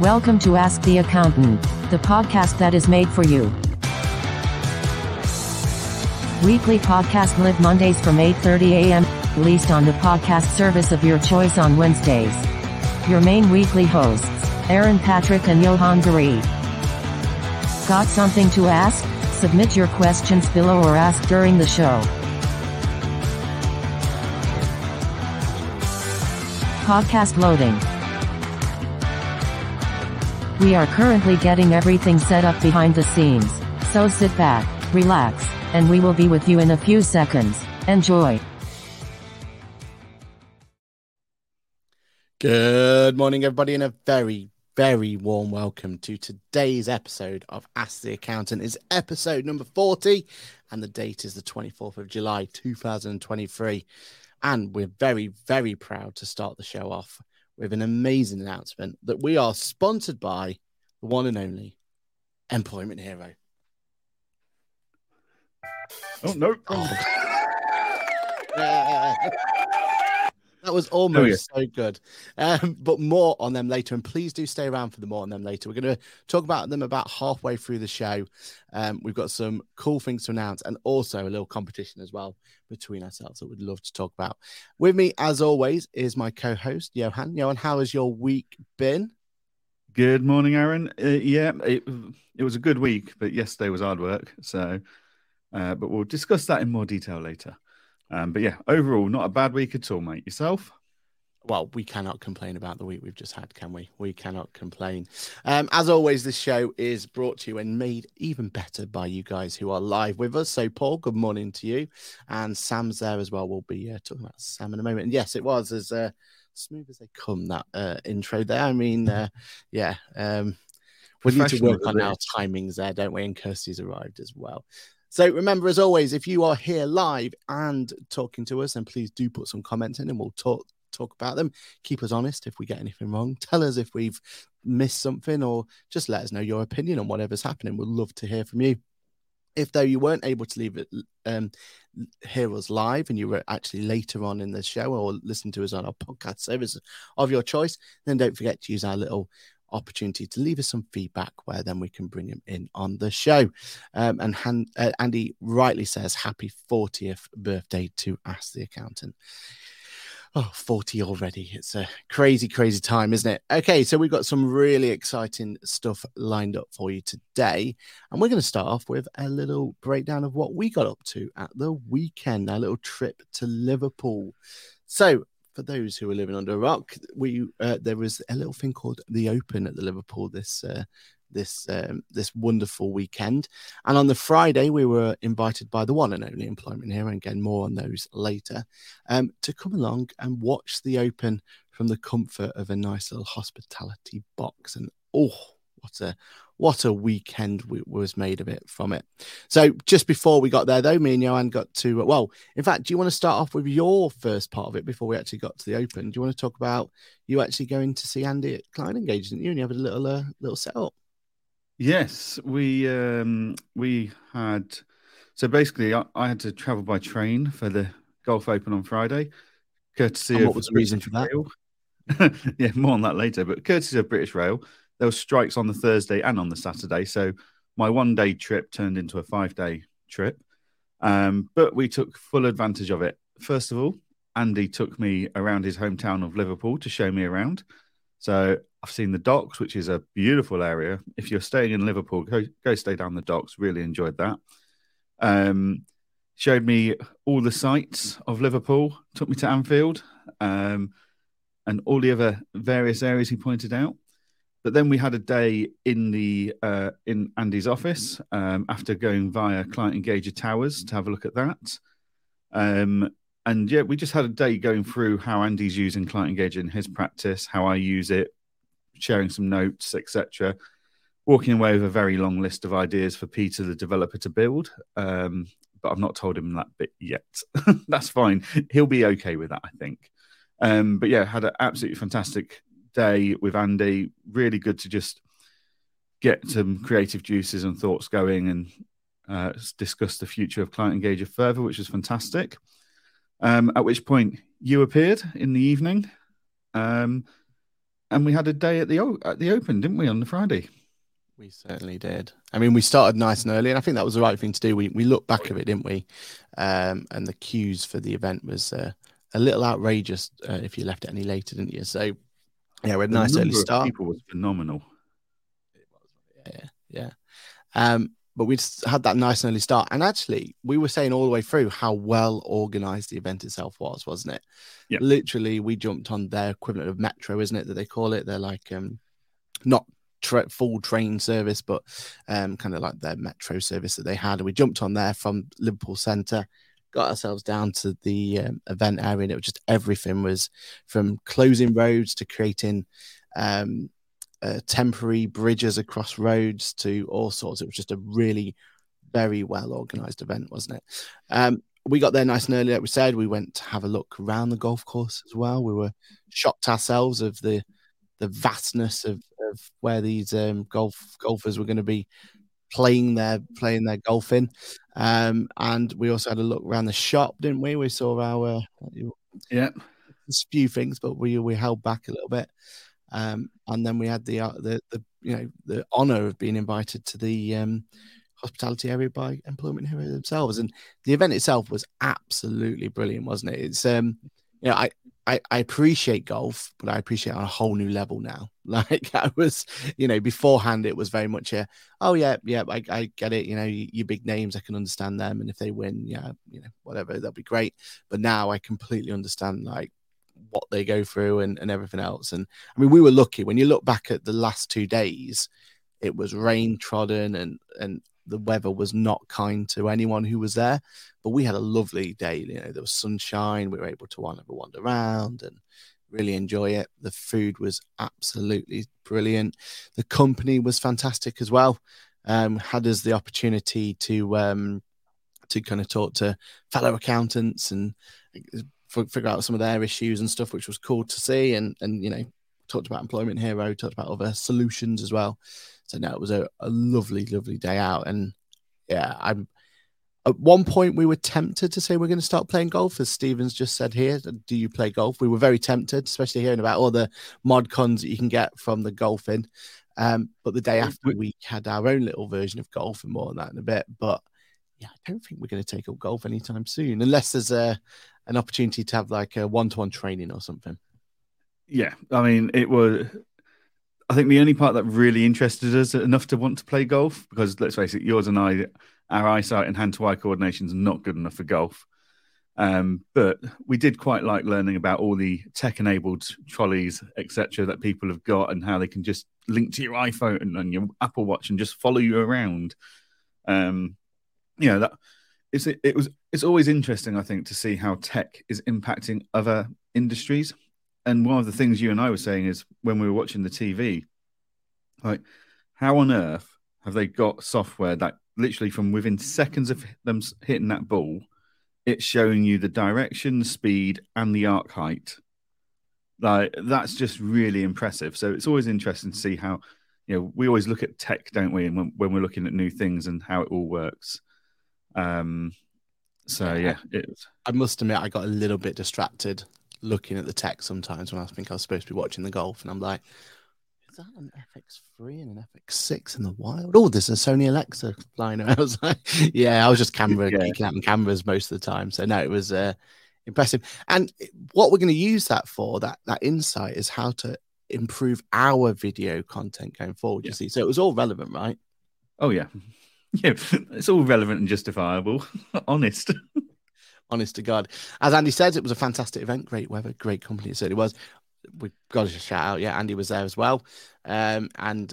Welcome to Ask the Accountant, the podcast that is made for you. Weekly podcast live Mondays from 8:30 a.m. released on the podcast service of your choice on Wednesdays. Your main weekly hosts, Aaron Patrick and Johann Gary. Got something to ask? Submit your questions below or ask during the show. Podcast loading. We are currently getting everything set up behind the scenes, so sit back, relax, and we will be with you in a few seconds. Enjoy. Good morning, everybody, and a very, very warm welcome to today's episode of Ask the Accountant. It's episode number 40, and the date is the 24th of July, 2023. And we're very, very proud to start the show off with an amazing announcement that we are sponsored by the one and only Employment Hero. Oh no! Oh. That was almost Oh, so good. Um, but more on them later. And please do stay around for the more on them later. We're going to talk about them about halfway through the show. Um, we've got some cool things to announce and also a little competition as well between ourselves that we'd love to talk about. With me, as always, is my co host, Johann. Johann, how has your week been? Good morning, Aaron. Uh, yeah, it, it was a good week, but yesterday was hard work. So, uh, but we'll discuss that in more detail later. Um, but yeah, overall, not a bad week at all, mate. Yourself? well, we cannot complain about the week we've just had, can we? We cannot complain. Um, as always, this show is brought to you and made even better by you guys who are live with us. So, Paul, good morning to you. And Sam's there as well. We'll be uh, talking about Sam in a moment. And yes, it was as uh, smooth as they come, that uh, intro there. I mean, uh, yeah. Um, we need to work on our timings there, don't we? And Kirsty's arrived as well. So remember, as always, if you are here live and talking to us, then please do put some comments in and we'll talk talk about them. Keep us honest if we get anything wrong. Tell us if we've missed something or just let us know your opinion on whatever's happening. We'd love to hear from you. If though you weren't able to leave it, um, hear us live and you were actually later on in the show or listen to us on our podcast service of your choice, then don't forget to use our little opportunity to leave us some feedback where then we can bring him in on the show. Um, and Han- uh, Andy rightly says, Happy 40th birthday to Ask the Accountant. Oh, 40 already. It's a crazy, crazy time, isn't it? Okay, so we've got some really exciting stuff lined up for you today. And we're going to start off with a little breakdown of what we got up to at the weekend, our little trip to Liverpool. So, for those who are living under a rock, we uh, there was a little thing called the Open at the Liverpool this uh, this um, this wonderful weekend. And on the Friday, we were invited by the one and only Employment Hero, and again more on those later, um, to come along and watch the Open from the comfort of a nice little hospitality box. And oh, what a what a weekend w- was made of it from it. So just before we got there, though, me and Johann got to well. In fact, do you want to start off with your first part of it before we actually got to the Open? Do you want to talk about you actually going to see Andy at Client Engager, didn't you? And you have a little uh, little setup. Yes, we um, we had. So basically, I, I had to travel by train for the Golf Open on Friday, courtesy And of what was the reason for that? Yeah, more on that later. But courtesy of British Rail, there were strikes on the Thursday and on the Saturday, so my one day trip turned into a five day trip. Um, but we took full advantage of it. First of all, Andy took me around his hometown of Liverpool to show me around. So I've seen the docks, which is a beautiful area. If you're staying in Liverpool, go go stay down the docks. Really enjoyed that. Um, showed me all the sights of Liverpool. Took me to Anfield, um, and all the other various areas he pointed out. But then we had a day in the uh, in Andy's office um, after going via Client Engager Towers to have a look at that. Um, and yeah, we just had a day going through how Andy's using Client Engager in his practice, how I use it, sharing some notes, etc. Walking away with a very long list of ideas for Peter, the developer, to build. Um, but I've not told him that bit yet. That's fine. He'll be okay with that, I think. Um, but yeah, had an absolutely fantastic day with Andy. Really good to just get some creative juices and thoughts going and uh, discuss the future of Client Engager further, which was fantastic. Um, at which point you appeared in the evening. Um, and we had a day at the at the Open, didn't we, on the Friday? We certainly did. I mean, we started nice and early, and I think that was the right thing to do. We we looked back at it, didn't we? Um, and the queues for the event was uh, a little outrageous uh, if you left it any later, didn't you? So yeah, we had a nice early start. People was phenomenal. Yeah, yeah. Um, but we just had that nice early start, and actually, we were saying all the way through how well organized the event itself was, wasn't it? Yeah. Literally, we jumped on their equivalent of Metro, isn't it? That they call it. They're like um, not tra- full train service, but um, kind of like their Metro service that they had. And we jumped on there from Liverpool Centre, got ourselves down to the um, event area, and it was just everything was from closing roads to creating. Um, uh, temporary bridges across roads to all sorts. It was just a really very well organized event, wasn't it? Um, we got there nice and early, like we said. We went to have a look around the golf course as well. We were shocked ourselves of the the vastness of, of where these um, golf golfers were going to be playing their playing their golf in. Um, and we also had a look around the shop, didn't we? We saw our Yeah, there's a few things, but we we held back a little bit. Um, and then we had the uh, the the you know the honor of being invited to the um, hospitality area by Employment Hero themselves, and the event itself was absolutely brilliant, wasn't it? It's um, you know, I. I, I appreciate golf, but I appreciate on a whole new level now. Like I was, you know, beforehand it was very much a, oh yeah, yeah, I, I get it. You know, you, you big names, I can understand them, and if they win, yeah, you know, whatever, that'll be great. But now I completely understand like what they go through and, and everything else. And I mean, we were lucky when you look back at the last two days, it was rain trodden and and the weather was not kind to anyone who was there. But we had a lovely day. You know, there was sunshine. We were able to wander, wander around and really enjoy it. The food was absolutely brilliant. The company was fantastic as well. Um, had us the opportunity to um, to kind of talk to fellow accountants and f- figure out some of their issues and stuff, which was cool to see. And and you know, talked about Employment Hero, talked about other solutions as well. So no, it was a, a lovely, lovely day out. And yeah, I'm at one point we were tempted to say we're going to start playing golf, as Stevens just said here. Do you play golf? We were very tempted, especially hearing about all the mod cons that you can get from the golfing. Um, but the day after we had our own little version of golf and more on that in a bit. But yeah, I don't think we're going to take up golf anytime soon, unless there's a an opportunity to have like a one to one training or something. yeah. I mean, it was. I think the only part that really interested us enough to want to play golf, because let's face it, yours and I, our eyesight and hand to eye coordination is not good enough for golf. Um, but we did quite like learning about all the tech enabled trolleys, etc., that people have got and how they can just link to your iPhone and, and your Apple Watch and just follow you around. Um, you know, that it's, it was, it's always interesting, I think, to see how tech is impacting other industries. And one of the things you and I were saying is when we were watching the TV, like, how on earth have they got software that literally from within seconds of them hitting that ball, it's showing you the direction, the speed, and the arc height. Like that's just really impressive. So it's always interesting to see how, you know, we always look at tech, don't we? And when, when we're looking at new things and how it all works. Um, so yeah, I must admit, I got a little bit distracted looking at the tech sometimes when I think I was supposed to be watching the golf, and I'm like, is that an FX3 and an FX6 in the wild? Oh, there's a Sony Alexa flying around. I was like, yeah, I was just camera Yeah. geeking out on cameras most of the time. So no, it was uh, impressive. And what we're going to use that for, that that insight, is how to improve our video content going forward. You see, so it was all relevant, right? oh yeah, yeah, it's all relevant and justifiable. Honest. Honest to God. As Andy says, it was a fantastic event, great weather, great company. It certainly was. We've got to shout out, yeah, Andy was there as well. Um, and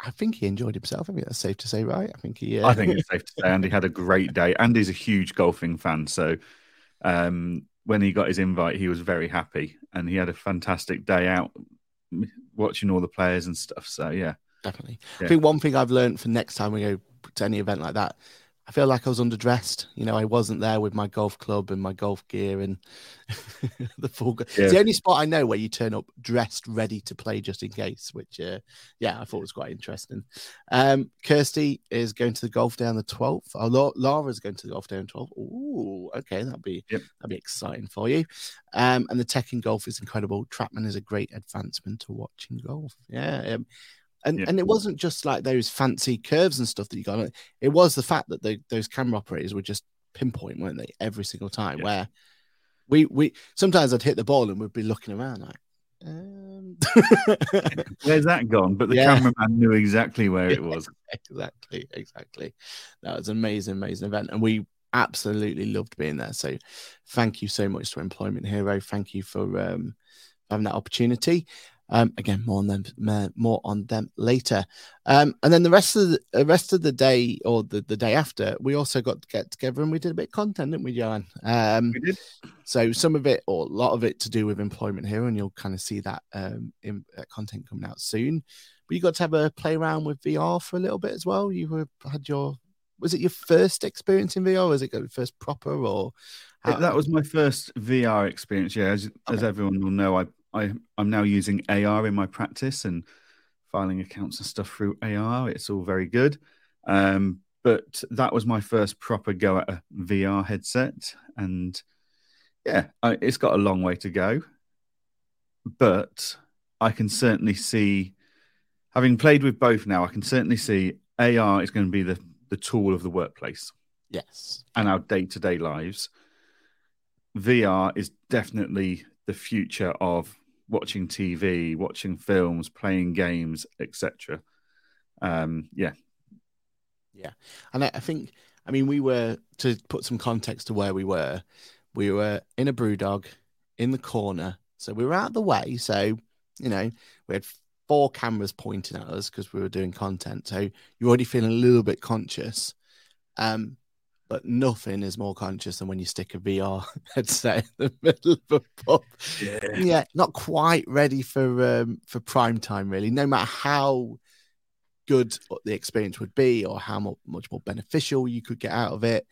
I think he enjoyed himself. I think that's safe to say, right? I think he. Uh, I think it's safe to say Andy had a great day. Andy's a huge golfing fan, so um, when he got his invite, he was very happy, and he had a fantastic day out watching all the players and stuff. So yeah, definitely. Yeah. I think one thing I've learned for next time we go to any event like that, I feel like I was underdressed. You know, I wasn't there with my golf club and my golf gear and the full. Go- Yeah. It's the only spot I know where you turn up dressed, ready to play just in case. Which, uh, yeah, I thought was quite interesting. Um, Kirsty is going to the golf day on the twelfth. Oh, Laura's going to the golf day on twelfth. Ooh, okay, that'll be Yep. that'll be exciting for you. Um, and the tech in golf is incredible. Trackman is a great advancement to watching golf. Yeah. Um, and, Yeah. and it wasn't just like those fancy curves and stuff that you got. It was the fact that the, those camera operators were just pinpoint, weren't they, every single time? Yeah. Where we we sometimes I'd hit the ball and we'd be looking around like, um... Where's that gone? But the Yeah. cameraman knew exactly where it was. exactly, exactly. That was an amazing, amazing event, and we absolutely loved being there. So, thank you so much to Employment Hero. Thank you for um, having that opportunity. Um, again, more on them, more- on them later. Um, and then the rest of the, the rest of the day or the, the day after, we also got to get together and we did a bit of content, didn't we, Johann? Um, We did. so some of it, or a lot of it, to do with Employment Hero, and you'll kind of see that um, in uh, content coming out soon. But you got to have a play around with VR for a little bit as well. You were had your was it your first experience in VR? Was it your first proper or Yeah, that was my first VR experience. Yeah, as, as everyone will know, I, I I'm now using AR in my practice and filing accounts and stuff through AR. It's all very good. Um, but that was my first proper go at a VR headset, and yeah, I, it's got a long way to go. But I can certainly see, having played with both now, I can certainly see AR is going to be the the tool of the workplace yes, and our day to day lives, VR is definitely the future of watching TV, watching films, playing games, etc. Um, yeah, yeah, and I, I think I mean we were to put some context to where we were. We were in a BrewDog in the corner, so we were out of the way. So you know we had four cameras pointing at us because we were doing content. So you're already feeling a little bit conscious. Um, but nothing is more conscious than when you stick a VR headset in the middle of a pub. Yeah, not quite ready for um, for prime time, really. No matter how good the experience would be or how much more beneficial you could get out of it,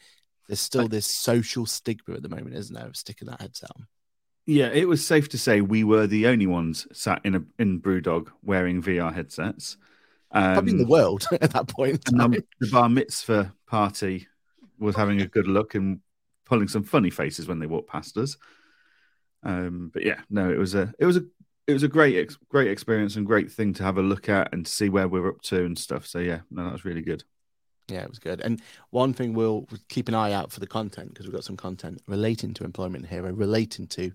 there's still this social stigma at the moment, isn't there, of sticking that headset on? yeah. It was safe to say we were the only ones sat in a in BrewDog wearing VR headsets. Um, Probably in the world at that point. um, the bar mitzvah party was having a good look and pulling some funny faces when they walked past us. Um, but yeah, no, it was a it was a it was a great ex- great experience and great thing to have a look at and see where we're up to and stuff. So yeah, no, that was really good. Yeah, it was good. And one thing we'll keep an eye out for the content because we've got some content relating to Employment Hero, relating to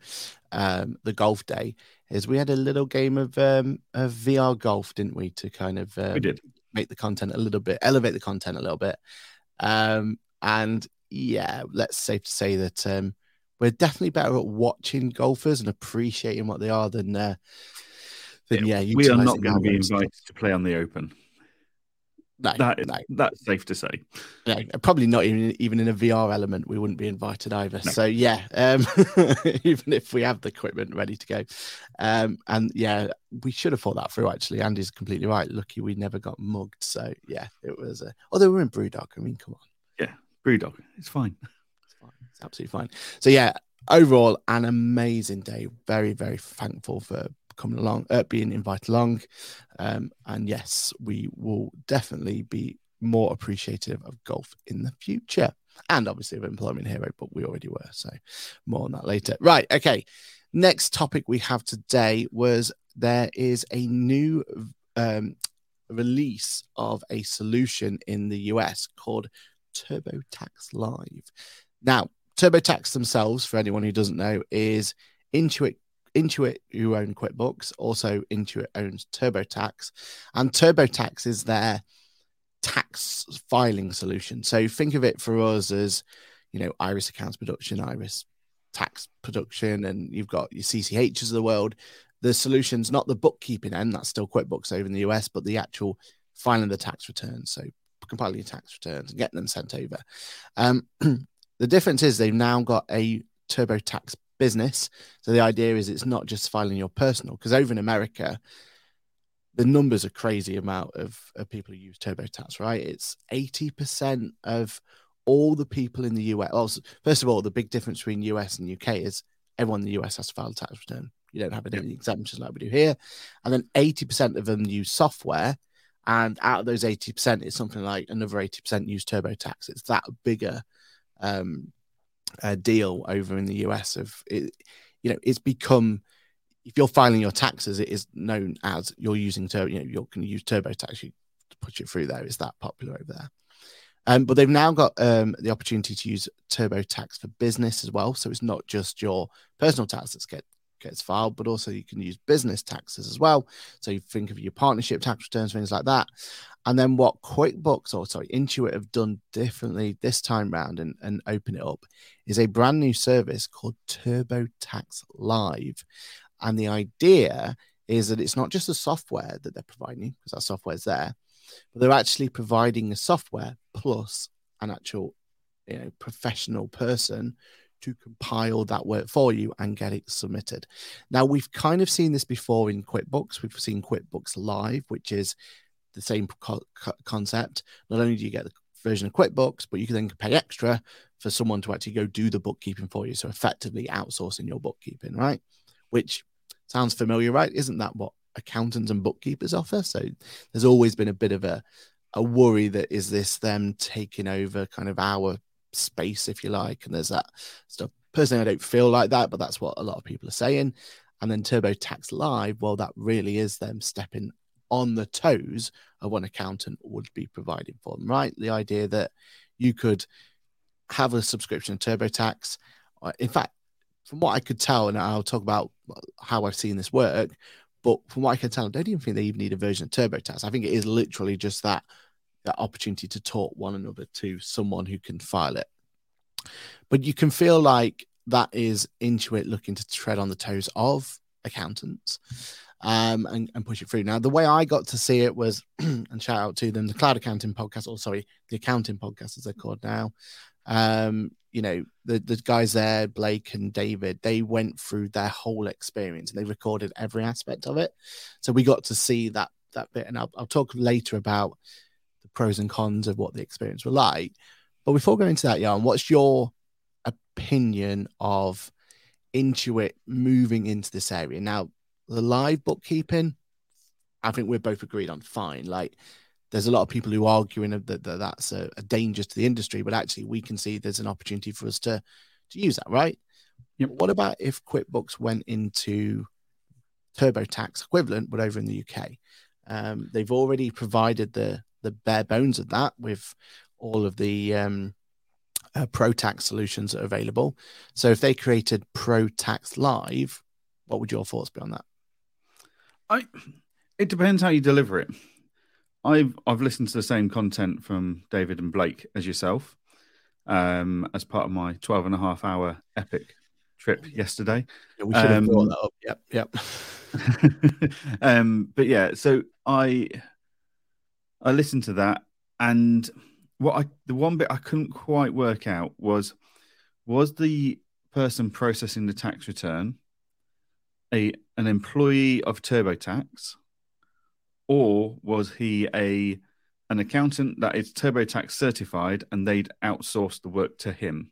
um, the golf day. Is we had a little game of um, of VR golf, didn't we? To kind of um, We did. make the content a little bit, elevate the content a little bit. Um, and yeah, let's safe to say that um, we're definitely better at watching golfers and appreciating what they are than uh, than yeah. we are not going to be our own stuff. invited to play on the open. No, That no. that's safe to say. No, probably not even even in a VR element, we wouldn't be invited either. No. So yeah, um, even if we have the equipment ready to go, um, and yeah, we should have thought that through. Actually, Andy's completely right. Lucky we never got mugged. So yeah, it was. Uh, although we're in Brewdog, I mean, come on, It's fine. it's fine, it's absolutely fine. So yeah, overall, an amazing day. Very very thankful for coming along, uh, being invited along, um, and yes, we will definitely be more appreciative of golf in the future. And obviously of employment hero but we already were. So more on that later. Right okay. Next topic we have today was there is a new um, release of a solution in the us called turbotax live now turbotax themselves for anyone who doesn't know is intuit Intuit, who own QuickBooks, also Intuit owns TurboTax, and TurboTax is their tax filing solution. So think of it for us as, you know, Iris accounts production, Iris tax production, and you've got your CCHs of the world. The solution's not the bookkeeping end, that's still QuickBooks over in the US, but the actual filing the tax returns. So compiling your tax returns and getting them sent over. Um, the difference is they've now got a TurboTax business. So the idea is it's not just filing your personal, because over in America, the numbers are crazy amount of, of people who use TurboTax, right? It's 80% of all the people in the US. Well, first of all, the big difference between US and UK is everyone in the US has to file a tax return. You don't have any yep. exemptions like we do here. And then 80% of them use software. And out of those 80%, it's something like another 80% use TurboTax. It's that bigger um, deal over in the US of it, you know, it's become if you're filing your taxes, it is known as you're using turbo, you know, you're going to use TurboTax to push it through there. It's that popular over there. Um, but they've now got um, the opportunity to use TurboTax for business as well. So it's not just your personal tax that get, gets filed, but also you can use business taxes as well. So you think of your partnership tax returns, things like that. And then what QuickBooks or sorry, Intuit have done differently this time round and, and open it up is a brand new service called TurboTax Live. And the idea is that it's not just the software that they're providing, because that software is there, but they're actually providing the software plus an actual you know, professional person to compile that work for you and get it submitted. Now, we've kind of seen this before in QuickBooks. We've seen QuickBooks Live, which is the same co- concept. Not only do you get the version of QuickBooks, but you can then pay extra for someone to actually go do the bookkeeping for you. So effectively outsourcing your bookkeeping, right? Which sounds familiar, right? Isn't that what accountants and bookkeepers offer. So there's always been a bit of a a worry that is this them taking over kind of our space, if you like. And there's that stuff. Personally, I don't feel like that, but that's what a lot of people are saying. And then TurboTax Live, well, that really is them stepping on the toes of what an accountant would be providing for them, right? The idea that you could have a subscription to TurboTax. Uh, in fact, from what I could tell, and I'll talk about how I've seen this work, but from what I can tell, I don't even think they even need a version of TurboTax. I think it is literally just that that opportunity to talk one another to someone who can file it. But you can feel like that is Intuit looking to tread on the toes of accountants um, and, and push it through. Now, the way I got to see it was, and shout out to them, the Cloud Accounting Podcast, or sorry, the Accounting Podcast as they're called now. Um, you know, the, the guys there, Blake and David, they went through their whole experience and they recorded every aspect of it. So we got to see that that bit. And I'll, I'll talk later about pros and cons of what the experience were like. But before going into that, Jan, what's your opinion of Intuit moving into this area? Now, the live bookkeeping, I think we're both agreed on fine. Like there's a lot of people who are arguing that, that that's a, a, danger to the industry, but actually we can see there's an opportunity for us to to use that, right? Yep. What about if QuickBooks went into TurboTax equivalent, but over in the UK? Um, they've already provided the the bare bones of that with all of the um, uh, Pro Tax solutions that are available. So if they created Pro Tax Live, what would your thoughts be on that? I it depends how you deliver it. I've I've listened to the same content from David and Blake as yourself um, as part of my 12 and a half hour epic trip yesterday. Yeah, we should have um, brought that up. Yep, yep. um, but yeah, so I I listened to that, and what I the one bit I couldn't quite work out was was the person processing the tax return a an employee of TurboTax or was he a an accountant that is TurboTax certified and they'd outsource the work to him?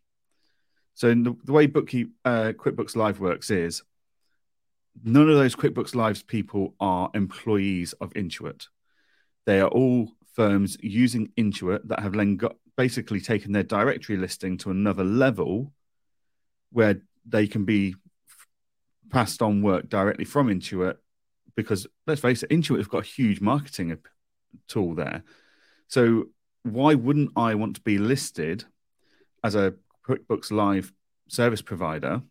So the, the, way Bookkeep, uh, QuickBooks Live works is none of those QuickBooks Live people are employees of Intuit. They are all firms using Intuit that have then got basically taken their directory listing to another level where they can be passed on work directly from Intuit because let's face it, Intuit have got a huge marketing tool there. So why wouldn't I want to be listed as a QuickBooks Live service provider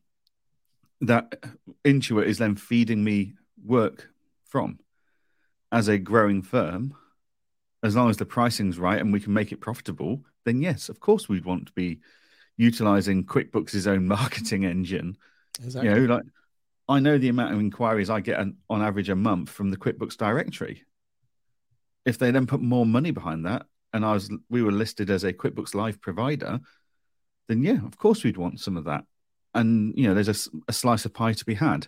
that Intuit is then feeding me work from as a growing firm? As long as the pricing's right and we can make it profitable, then yes, of course we'd want to be utilizing QuickBooks' own marketing engine. Exactly. You know, like I know the amount of inquiries I get an, on average a month from the QuickBooks directory. If they then put more money behind that, and I was we were listed as a QuickBooks Live provider, then yeah, of course we'd want some of that. And you know, there's a, a slice of pie to be had.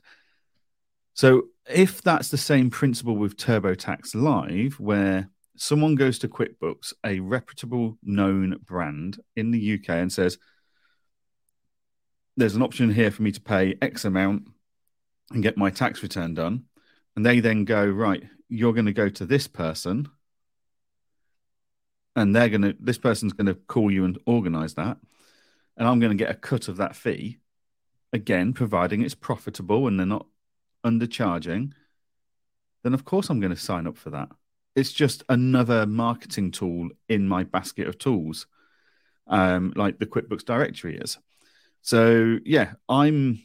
So if that's the same principle with TurboTax Live, where someone goes to QuickBooks, a reputable, known brand in the UK, and says, There's an option here for me to pay X amount and get my tax return done. And they then go, Right, you're going to go to this person, and they're going to, this person's going to call you and organize that. And I'm going to get a cut of that fee. Again, providing it's profitable and they're not undercharging, then of course I'm going to sign up for that it's just another marketing tool in my basket of tools, um, like the QuickBooks directory is. So yeah, I'm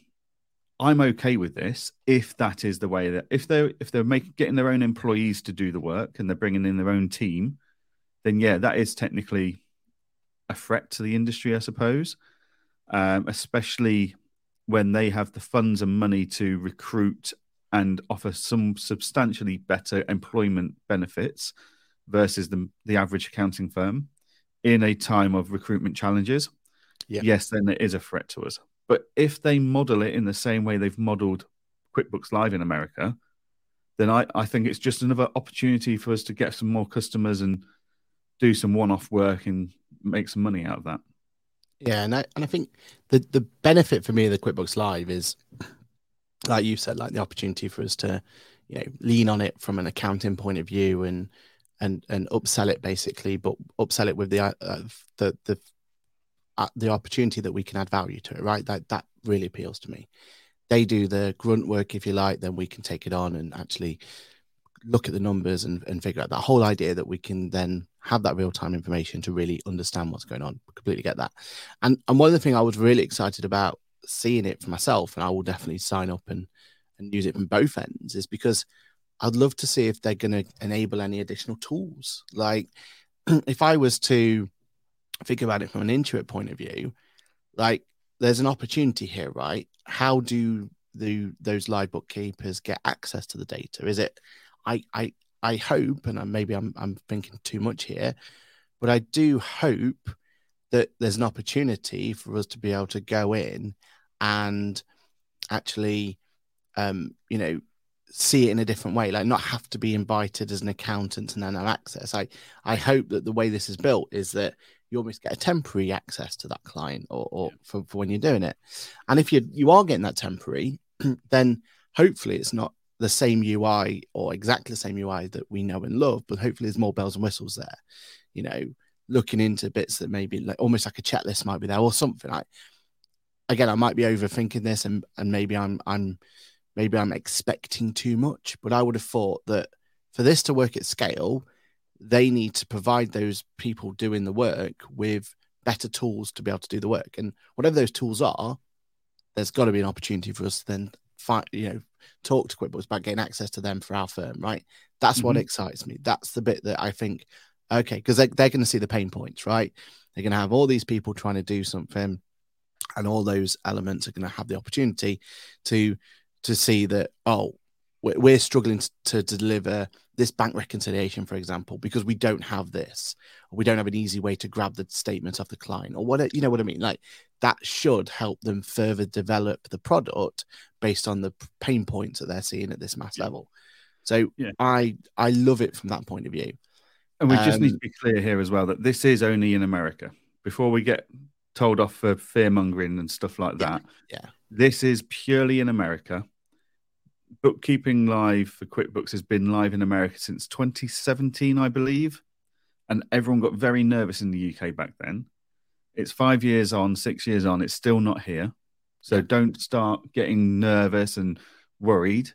I'm okay with this if that is the way that if they're if they're making getting their own employees to do the work and they're bringing in their own team, then yeah, that is technically a threat to the industry, I suppose, um, especially when they have the funds and money to recruit and offer some substantially better employment benefits versus the, the average accounting firm in a time of recruitment challenges, yeah. yes, then it is a threat to us. But if they model it in the same way they've modeled QuickBooks Live in America, then I, I think it's just another opportunity for us to get some more customers and do some one off work and make some money out of that. Yeah, and I and I think the the benefit for me of the QuickBooks Live is like you said, like the opportunity for us to, you know, lean on it from an accounting point of view and and and upsell it basically, but upsell it with the uh, the the uh, the opportunity that we can add value to it, right? That that really appeals to me. They do the grunt work, if you like, then we can take it on and actually look at the numbers and, and figure out that whole idea that we can then have that real time information to really understand what's going on. Completely get that. And and one of the things I was really excited about seeing it for myself, and I will definitely sign up and and use it from both ends, is because I'd love to see if they're going to enable any additional tools. Like if I was to think about it from an Intuit point of view, like there's an opportunity here, right? How do the those live bookkeepers get access to the data? Is it I I I hope, and maybe I'm I'm thinking too much here, but I do hope that there's an opportunity for us to be able to go in and actually, um, you know, see it in a different way, like not have to be invited as an accountant and then have access. I, I hope that the way this is built is that you almost get a temporary access to that client or, or for, for when you're doing it. And if you you are getting that temporary, then hopefully it's not the same UI or exactly the same UI that we know and love, but hopefully there's more bells and whistles there. You know, looking into bits that maybe like almost like a checklist might be there or something like again, I might be overthinking this, and and maybe I'm I'm maybe I'm expecting too much. But I would have thought that for this to work at scale, they need to provide those people doing the work with better tools to be able to do the work. And whatever those tools are, there's got to be an opportunity for us to then find, you know, talk to QuickBooks about getting access to them for our firm, right? That's mm-hmm. what excites me. That's the bit that I think, okay, because they, they're going to see the pain points, right? They're going to have all these people trying to do something and all those elements are going to have the opportunity to to see that oh we're struggling to deliver this bank reconciliation for example because we don't have this or we don't have an easy way to grab the statement of the client or what you know what i mean like that should help them further develop the product based on the pain points that they're seeing at this mass yeah. level so yeah. i i love it from that point of view and we just um, need to be clear here as well that this is only in america before we get told off for fear mongering and stuff like that. Yeah. This is purely in America. Bookkeeping Live for QuickBooks has been live in America since 2017, I believe. And everyone got very nervous in the UK back then. It's five years on, six years on, it's still not here. So yeah. don't start getting nervous and worried.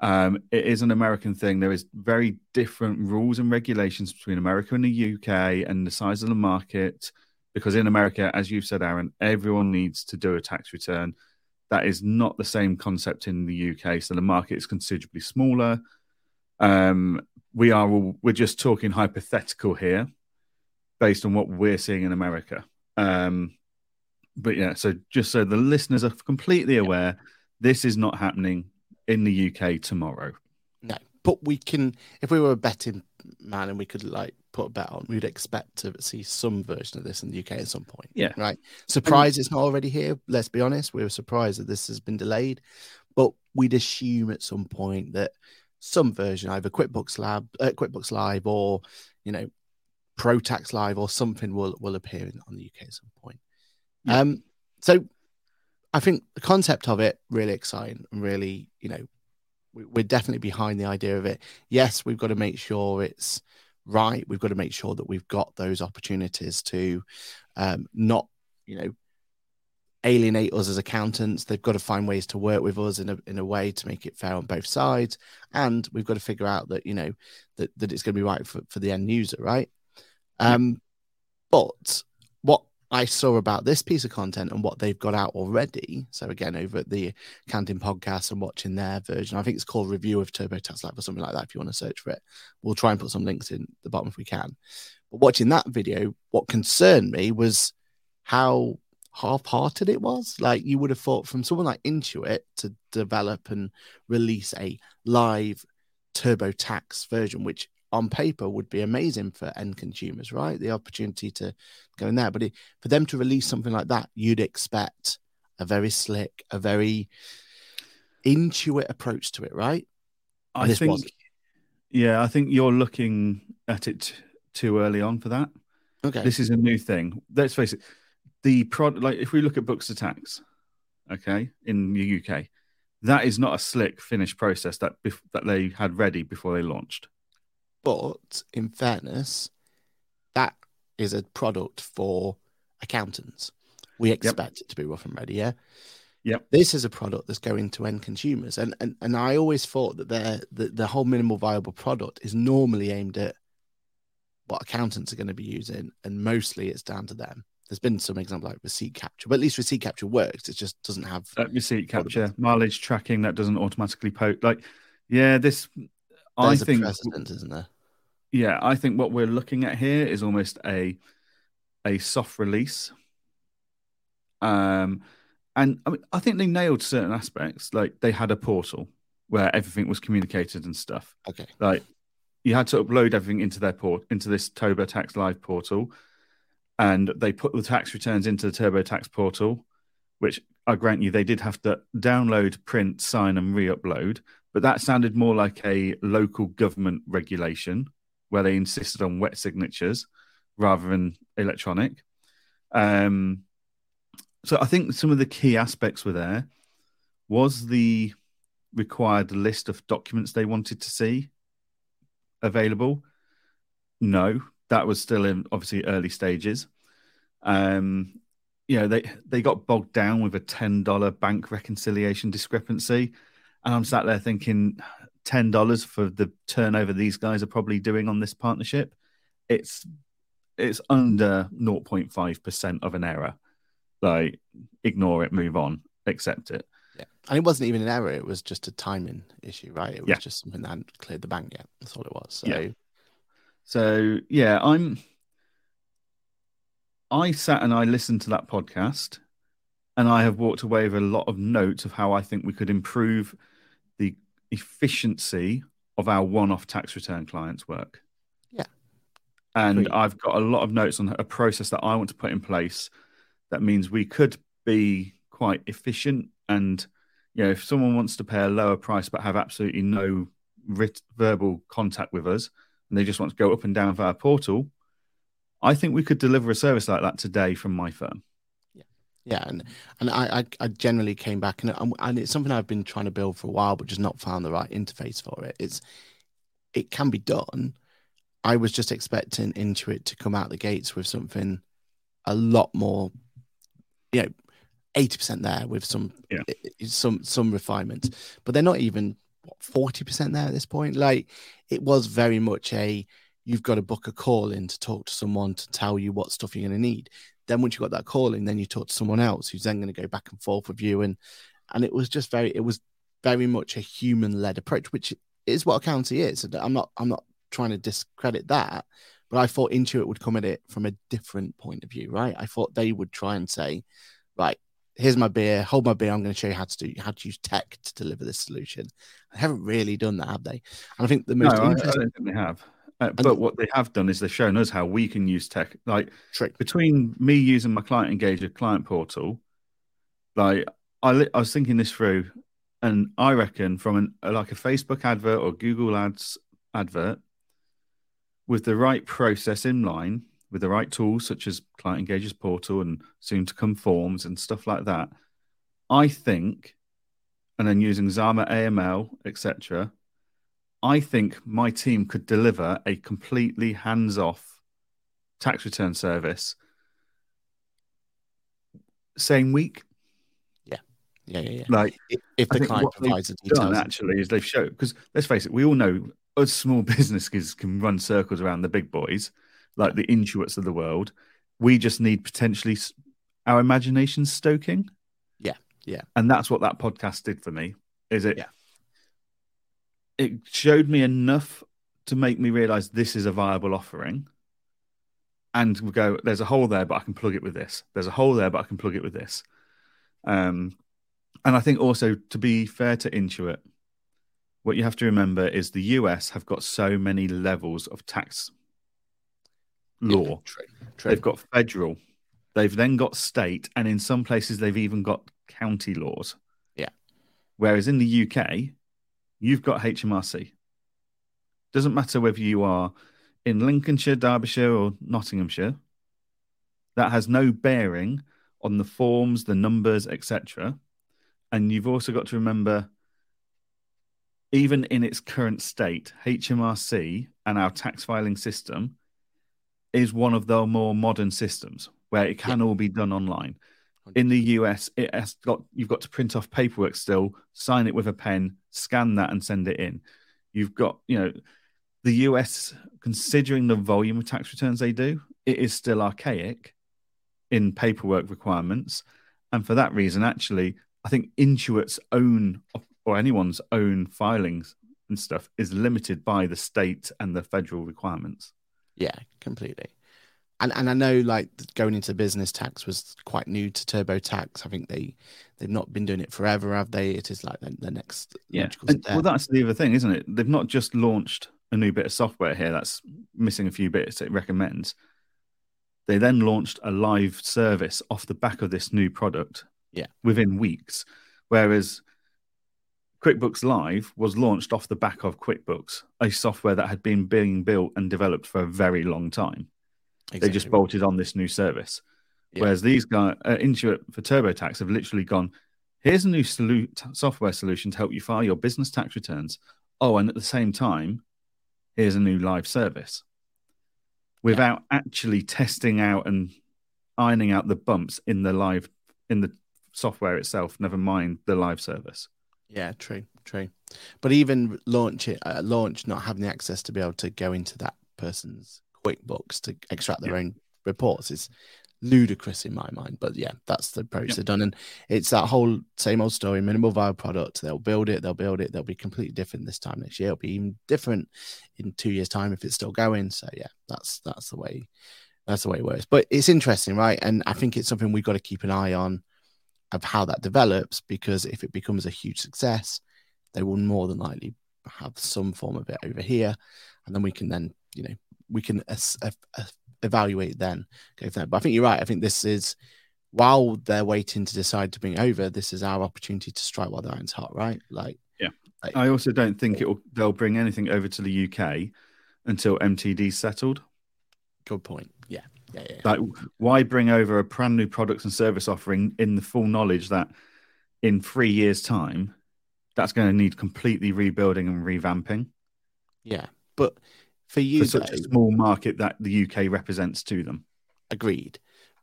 Um, it is an American thing. There is very different rules and regulations between America and the UK and the size of the market because in America, as you've said, Aaron, everyone needs to do a tax return. That is not the same concept in the UK. So the market is considerably smaller. Um, we are we're just talking hypothetical here, based on what we're seeing in America. Um, but yeah, so just so the listeners are completely aware, this is not happening in the UK tomorrow. No, but we can, if we were a betting man and we could like put a bet on, we'd expect to see some version of this in the UK at some point. Yeah. Right. Surprised it's not already here. Let's be honest. We were surprised that this has been delayed, but we'd assume at some point that some version, either QuickBooks Lab, uh, QuickBooks Live, or you know, ProTax Live, or something will will appear in, on the UK at some point. Yeah. Um, so I think the concept of it really exciting and really, you know, we're definitely behind the idea of it. Yes, we've got to make sure it's right. We've got to make sure that we've got those opportunities to um, not, you know, alienate us as accountants. They've got to find ways to work with us in a in a way to make it fair on both sides. And we've got to figure out that, you know, that, that it's going to be right for, for the end user, right? Um, but I saw about this piece of content and what they've got out already. So again, over at the Accounting Podcast and watching their version, I think it's called Review of TurboTax Live or something like that. If you want to search for it, we'll try and put some links in the bottom if we can. But watching that video, what concerned me was how half-hearted it was. Like you would have thought from someone like Intuit to develop and release a live TurboTax version, which on paper would be amazing for end consumers, right? The opportunity to go in there. But it, for them to release something like that, you'd expect a very slick, a very intuit approach to it, right? I think, wasn't. yeah, I think you're looking at it too early on for that. Okay. This is a new thing. Let's face it. The product, like if we look at books tax, okay, in the UK, that is not a slick finished process that that they had ready before they launched. But in fairness, that is a product for accountants. We expect yep. it to be rough and ready, yeah. Yep. This is a product that's going to end consumers. And and, and I always thought that the, the whole minimal viable product is normally aimed at what accountants are going to be using, and mostly it's down to them. There's been some example like receipt capture, but at least receipt capture works. It just doesn't have uh, receipt capture, mileage tracking that doesn't automatically post. Like, yeah, this there's I think precedent, isn't there? Yeah, I think what we're looking at here is almost a a soft release. Um, and I mean, I think they nailed certain aspects. Like they had a portal where everything was communicated and stuff. Okay. Like you had to upload everything into their port into this TurboTax Live portal, and they put the tax returns into the TurboTax portal, which I grant you they did have to download, print, sign, and re-upload but that sounded more like a local government regulation where they insisted on wet signatures rather than electronic. Um, so I think some of the key aspects were there. Was the required list of documents they wanted to see available? No, that was still in obviously early stages. Um, you know, they they got bogged down with a ten dollar bank reconciliation discrepancy and I'm sat there thinking, ten dollars for the turnover these guys are probably doing on this partnership. It's it's under 0.5 percent of an error. Like, ignore it, move on, accept it. Yeah, and it wasn't even an error; it was just a timing issue, right? It was yeah. just something that hadn't cleared the bank yet. That's all it was. So, yeah. so yeah, I'm. I sat and I listened to that podcast, and I have walked away with a lot of notes of how I think we could improve efficiency of our one-off tax return clients' work. Yeah. And Great. I've got a lot of notes on a process that I want to put in place that means we could be quite efficient and you know if someone wants to pay a lower price but have absolutely no writ- verbal contact with us and they just want to go up and down via our portal i think we could deliver a service like that today from my firm yeah, and and I, I, I generally came back and um, and it's something I've been trying to build for a while, but just not found the right interface for it. It's it can be done. I was just expecting Intuit to come out the gates with something a lot more, you know, eighty percent there with some yeah. some some refinement, but they're not even forty percent there at this point. Like it was very much a you've got to book a call in to talk to someone to tell you what stuff you're going to need. Then once you got that calling, then you talk to someone else who's then going to go back and forth with you, and and it was just very, it was very much a human led approach, which is what accountancy is. I'm not, I'm not trying to discredit that, but I thought Intuit would come at it from a different point of view, right? I thought they would try and say, right, here's my beer, hold my beer. I'm going to show you how to do how to use tech to deliver this solution. I haven't really done that, have they? And I think the most no, interesting. I don't think they have. Uh, but what they have done is they've shown us how we can use tech. Like trick between me using my client engager client portal, like I, I was thinking this through. And I reckon from an like a Facebook advert or Google Ads advert, with the right process in line, with the right tools such as Client Engagers Portal and soon to come forms and stuff like that, I think, and then using Xama AML, etc., I think my team could deliver a completely hands-off tax return service same week. Yeah, yeah, yeah. Like if, if the client provides the details, actually is they've shown because let's face it, we all know us small businesses can run circles around the big boys, like the Intuits of the world. We just need potentially our imagination stoking. Yeah, yeah, and that's what that podcast did for me. Is it? Yeah. It showed me enough to make me realize this is a viable offering and we go, there's a hole there, but I can plug it with this. There's a hole there, but I can plug it with this. Um, and I think also to be fair to Intuit, what you have to remember is the US have got so many levels of tax law. True, true. They've got federal, they've then got state, and in some places they've even got county laws. Yeah. Whereas in the UK, you've got HMRC. Doesn't matter whether you are in Lincolnshire, Derbyshire, or Nottinghamshire. That has no bearing on the forms, the numbers, etc. And you've also got to remember, even in its current state, HMRC and our tax filing system is one of the more modern systems where it can yeah. all be done online. In the US, it has got you've got to print off paperwork still, sign it with a pen, scan that, and send it in. You've got, you know, the US, considering the volume of tax returns they do, it is still archaic in paperwork requirements. And for that reason, actually, I think Intuit's own or anyone's own filings and stuff is limited by the state and the federal requirements. Yeah, completely. And and I know like going into business tax was quite new to TurboTax. I think they they've not been doing it forever, have they? It is like the, the next yeah. And, well, that's the other thing, isn't it? They've not just launched a new bit of software here that's missing a few bits it recommends. They then launched a live service off the back of this new product yeah. within weeks. Whereas QuickBooks Live was launched off the back of QuickBooks, a software that had been being built and developed for a very long time. Exactly. They just bolted on this new service. Yeah. Whereas these guys, uh, Intuit for TurboTax, have literally gone, here's a new solu- software solution to help you file your business tax returns. Oh, and at the same time, here's a new live service without yeah. actually testing out and ironing out the bumps in the live in the software itself never mind the live service yeah true true but even launch it uh, launch not having the access to be able to go into that person's quickbooks to extract their yeah. own reports is ludicrous in my mind. But yeah, that's the approach yep. they've done. And it's that whole same old story, minimal viable product. They'll build it, they'll build it, they'll be completely different this time next year. It'll be even different in two years' time if it's still going. So yeah, that's that's the way that's the way it works. But it's interesting, right? And I think it's something we've got to keep an eye on of how that develops because if it becomes a huge success, they will more than likely have some form of it over here. And then we can then, you know, we can evaluate then go from there. But I think you're right. I think this is while they're waiting to decide to bring over, this is our opportunity to strike while the iron's hot, right? Like, yeah. Like, I also don't think it'll they'll bring anything over to the UK until MTD's settled. Good point. Yeah. Yeah, yeah. Like, why bring over a brand new products and service offering in the full knowledge that in three years' time, that's going to need completely rebuilding and revamping? Yeah, but for you, for such a small market that the UK represents to them. Agreed.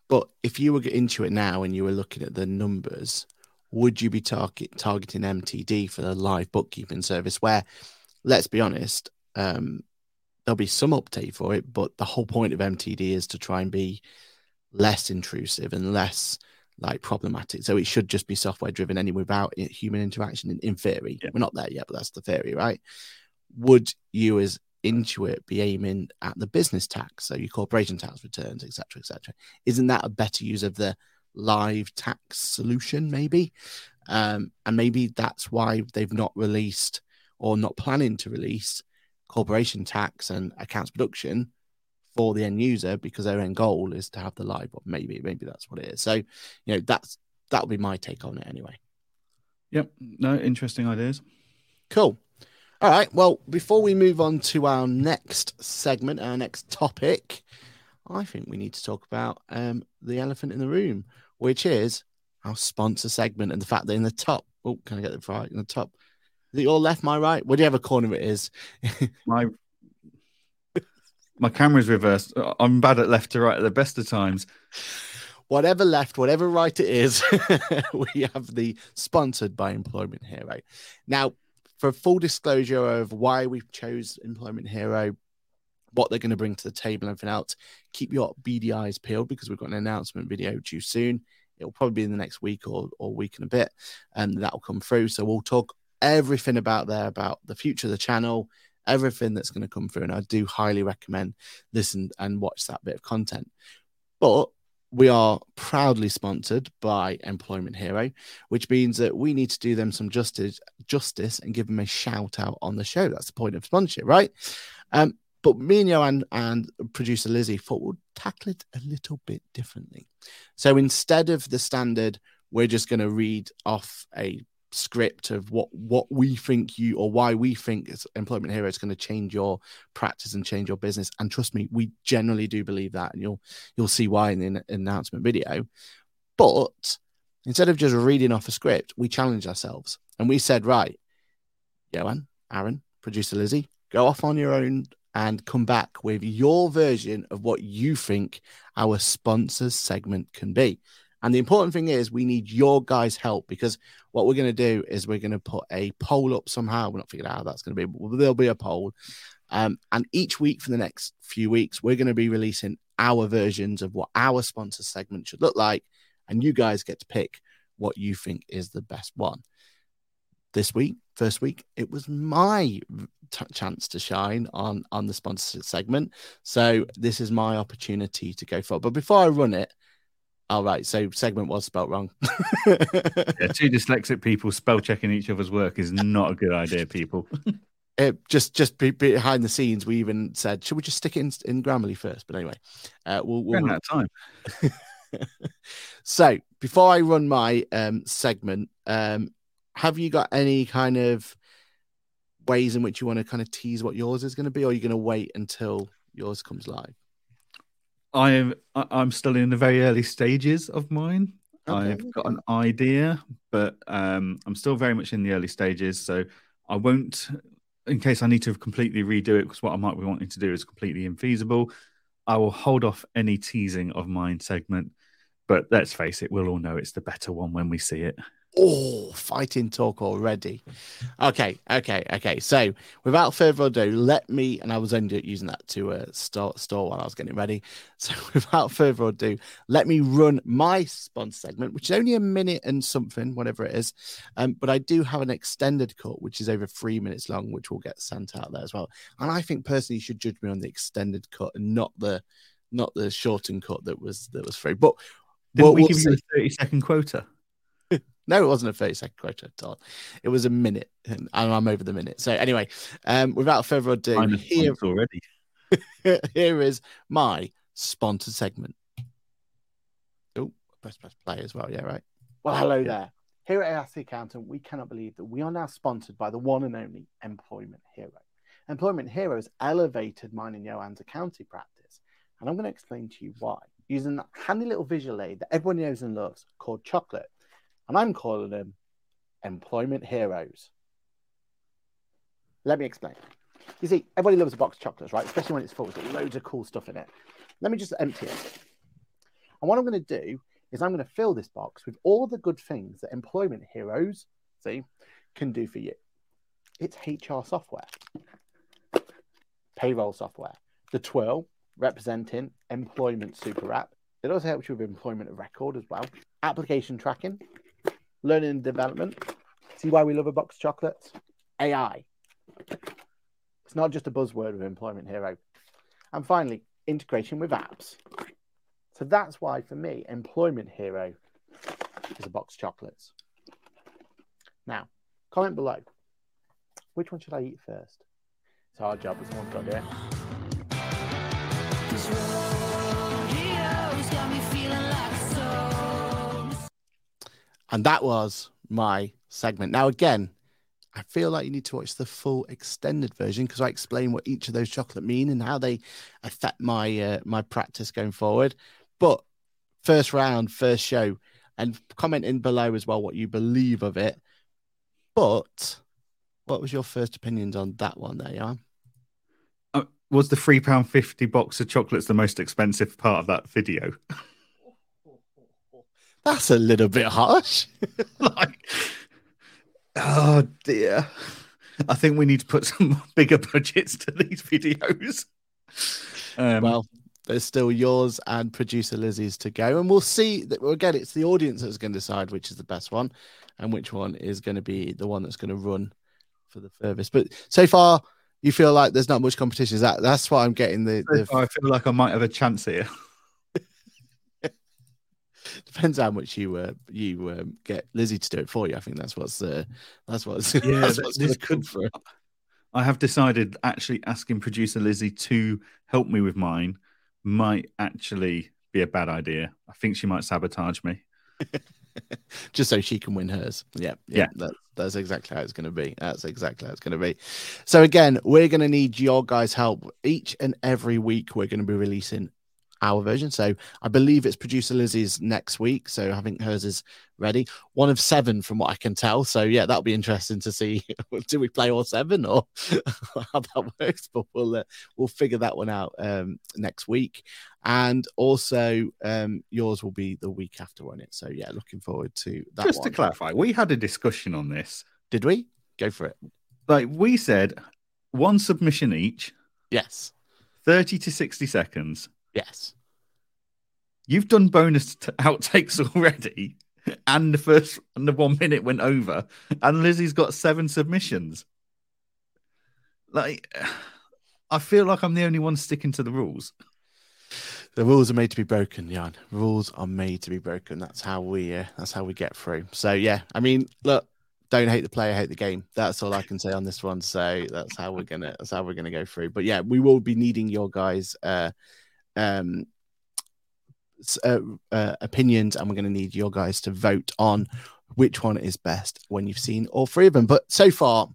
But if you were Intuit now and you were looking at the numbers, would you be target, targeting MTD for the live bookkeeping service? Where, let's be honest, um, there'll be some update for it, but the whole point of MTD is to try and be less intrusive and less like problematic. So it should just be software driven anyway without human interaction in, in theory. Yeah. We're not there yet, but that's the theory, right? Would you as Intuit be aiming at the business tax, so your corporation tax returns, etc., etc. Isn't that a better use of the live tax solution, maybe? Um, and maybe that's why they've not released or not planning to release corporation tax and accounts production for the end user because their end goal is to have the live. Maybe, maybe that's what it is. So, you know, that's that would be my take on it anyway. Yep. No, interesting ideas. Cool. All right. Well, before we move on to our next segment, our next topic, I think we need to talk about um, the elephant in the room, which is our sponsor segment and the fact that in the top, oh, can I get it right? In the top, your left, my right? Whatever corner it is. my my camera's reversed. I'm bad at left to right at the best of times. Whatever left, whatever right it is, we have the sponsored by Employment Hero. Now, for full disclosure of why we chose Employment Hero, what they're going to bring to the table, and everything else, keep your beady eyes peeled because we've got an announcement video due soon. It'll probably be in the next week or, or week and a bit, and that will come through. So we'll talk everything about there about the future of the channel, everything that's going to come through. And I do highly recommend listen and watch that bit of content. But we are proudly sponsored by Employment Hero, which means that we need to do them some justice, justice and give them a shout out on the show. That's the point of sponsorship, right? Um, but me and Johann and producer Lizzie thought we'd tackle it a little bit differently. So instead of the standard, we're just going to read off a script of what what we think you or why we think as employment hero is going to change your practice and change your business. And trust me we generally do believe that and you'll you'll see why in the announcement video. But instead of just reading off a script we challenged ourselves and we said right Johann Aaron producer Lizzie go off on your own and come back with your version of what you think our sponsors segment can be and the important thing is, we need your guys' help because what we're going to do is we're going to put a poll up somehow. We're not figuring out how that's going to be, but there'll be a poll. Um, and each week for the next few weeks, we're going to be releasing our versions of what our sponsor segment should look like. And you guys get to pick what you think is the best one. This week, first week, it was my t- chance to shine on on the sponsor segment. So this is my opportunity to go for. It. But before I run it, all oh, right, so segment was spelt wrong. yeah, two dyslexic people spell checking each other's work is not a good idea, people. It just just behind the scenes, we even said, should we just stick it in, in Grammarly first? But anyway, uh, we'll, we'll run out of time. so before I run my um, segment, um, have you got any kind of ways in which you want to kind of tease what yours is going to be, or are you going to wait until yours comes live? I am I'm still in the very early stages of mine. Okay. I've got an idea, but um, I'm still very much in the early stages. So I won't, in case I need to completely redo it, because what I might be wanting to do is completely infeasible. I will hold off any teasing of mine segment. But let's face it, we'll all know it's the better one when we see it. Oh, fighting talk already. Okay, okay, okay. So, without further ado, let me, and I was only using that to uh, store, store while I was getting ready. So, without further ado, let me run my sponsor segment, which is only a minute and something, whatever it is. Um, but I do have an extended cut, which is over three minutes long, which will get sent out there as well. And I think personally, you should judge me on the extended cut and not the not the shortened cut that was that was free. But did we give you a thirty second quota? No, it wasn't a 30 second quote at all. It was a minute, and I'm over the minute. So, anyway, um, without further ado, here, already. here is my sponsored segment. Oh, press press play as well. Yeah, right. Well, hello there. Here at ARC Accountant, we cannot believe that we are now sponsored by the one and only Employment Hero. Employment Hero has elevated mine and Johann's accounting practice, and I'm going to explain to you why using that handy little visual aid that everyone knows and loves called Chocolate and I'm calling them employment heroes. Let me explain. You see, everybody loves a box of chocolates, right? Especially when it's full. Got loads of cool stuff in it. Let me just empty it. And what I'm going to do is I'm going to fill this box with all the good things that employment heroes, see, can do for you. It's HR software, payroll software, the twirl representing employment super app. It also helps you with employment record as well, application tracking, learning and development. See why we love a box of chocolates? AI. It's not just a buzzword of Employment Hero. And finally, integration with apps. So that's why, for me, Employment Hero is a box of chocolates. Now, comment below. Which one should I eat first? It's our job, as someone's got to do it. And that was my segment. Now, again, I feel like you need to watch the full extended version because I explain what each of those chocolate mean and how they affect my uh, my practice going forward. But first round, first show, and comment in below as well what you believe of it. But what was your first opinions on that one there, Jan? Uh, was the three pound fifty box of chocolates the most expensive part of that video? That's a little bit harsh. like, oh dear. I think we need to put some bigger budgets to these videos. Um, well, there's still yours and producer Lizzie's to go, and we'll see. That again, it's the audience that's going to decide which is the best one, and which one is going to be the one that's going to run for the furthest. But so far, you feel like there's not much competition. Is that that's why I'm getting the. the... I feel like I might have a chance here. Depends how much you uh, you um, get Lizzie to do it for you. I think that's what's uh, that's what's yeah. that's what's this could for. I have decided actually asking producer Lizzie to help me with mine might actually be a bad idea. I think she might sabotage me. Just so she can win hers. Yeah. Yeah. yeah. That, that's exactly how it's going to be. That's exactly how it's going to be. So, again, we're going to need your guys' help each and every week. We're going to be releasing our version. So I believe it's producer Lizzie's next week. So I think hers is ready. One of seven from what I can tell. So yeah, that'll be interesting to see. do we play all seven or how that works? But we'll uh, we'll figure that one out um, next week. And also um, yours will be the week after on it. So yeah, looking forward to that. Just one. to clarify, we had a discussion on this. Did we? Go for it. Like we said, one submission each. Yes. 30 to 60 seconds Yes. You've done bonus t- outtakes already, and the first and the one minute went over, and Lizzie's got seven submissions. Like, I feel like I'm the only one sticking to the rules. The rules are made to be broken, Jan. Rules are made to be broken. That's how we. Uh, that's how we get through. So yeah, I mean, look, don't hate the player, hate the game. That's all I can say on this one. So that's how we're gonna. That's how we're gonna go through. But yeah, we will be needing your guys. Uh, um, uh, uh, opinions, and we're going to need your guys to vote on which one is best when you've seen all three of them. But so far,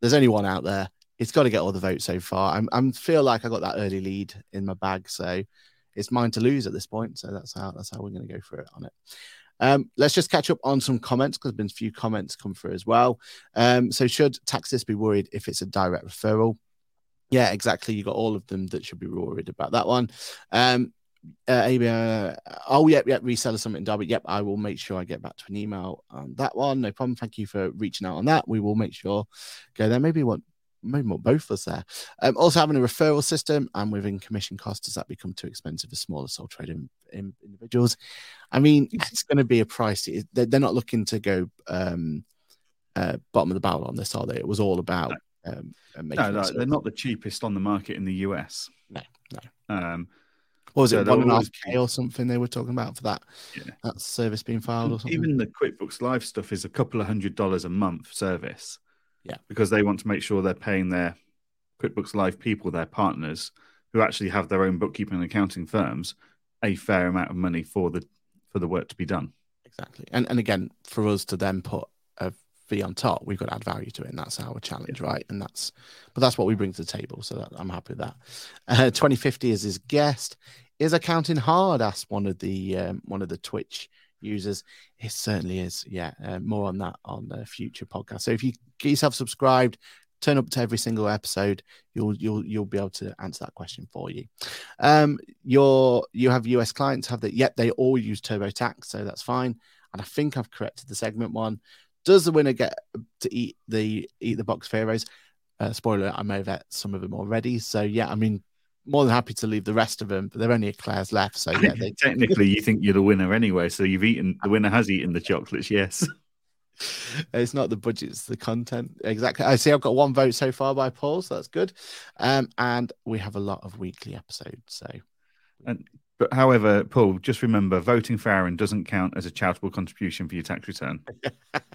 there's only one out there. It's got to get all the votes so far. I'm, I'm feel like I got that early lead in my bag, so it's mine to lose at this point. So that's how that's how we're going to go for it on it. Um, let's just catch up on some comments because there's been a few comments come through as well. Um, so should Taxis be worried if it's a direct referral? Yeah, exactly. You got all of them that should be worried about that one. Um, uh, uh, oh, yep, yep, reseller summit in Derby. Yep, I will make sure I get back to an email on that one. No problem. Thank you for reaching out on that. We will make sure go there. Maybe what maybe more both of us there. Um, also having a referral system and within commission costs, does that become too expensive for smaller sole trading in, in, individuals? I mean, it's going to be a price. They're, they're not looking to go um, uh, bottom of the barrel on this, are they? It was all about um, no, no they're not the cheapest on the market in the US. No, no. Um, what was it one and a half K or something they were talking about for that yeah. that service being filed or something? Even the QuickBooks Live stuff is a couple of hundred dollars a month service. Yeah, because they want to make sure they're paying their QuickBooks Live people, their partners, who actually have their own bookkeeping and accounting firms, a fair amount of money for the for the work to be done. Exactly, and and again for us to then put a fee on top, we've got to add value to it, and that's our challenge, yeah. right? And that's, but that's what we bring to the table. So that, I'm happy with that. Uh, 2050 is his guest. Is accounting hard? Asked one of the um, one of the Twitch users. It certainly is. Yeah, uh, more on that on the future podcast. So if you get yourself subscribed, turn up to every single episode, you'll you'll you'll be able to answer that question for you. Um, your you have US clients have that. Yep, they all use TurboTax, so that's fine. And I think I've corrected the segment one. Does the winner get to eat the eat the box pharaohs? Uh, spoiler, I may have had some of them already. So yeah, I mean, more than happy to leave the rest of them, but there are only a Eclairs left. So yeah, they... technically you think you're the winner anyway. So you've eaten the winner has eaten the chocolates. Yes. it's not the budget, it's the content. Exactly. I see I've got one vote so far by Paul, so that's good. Um, and we have a lot of weekly episodes. So and but however, Paul, just remember voting for Aaron doesn't count as a charitable contribution for your tax return.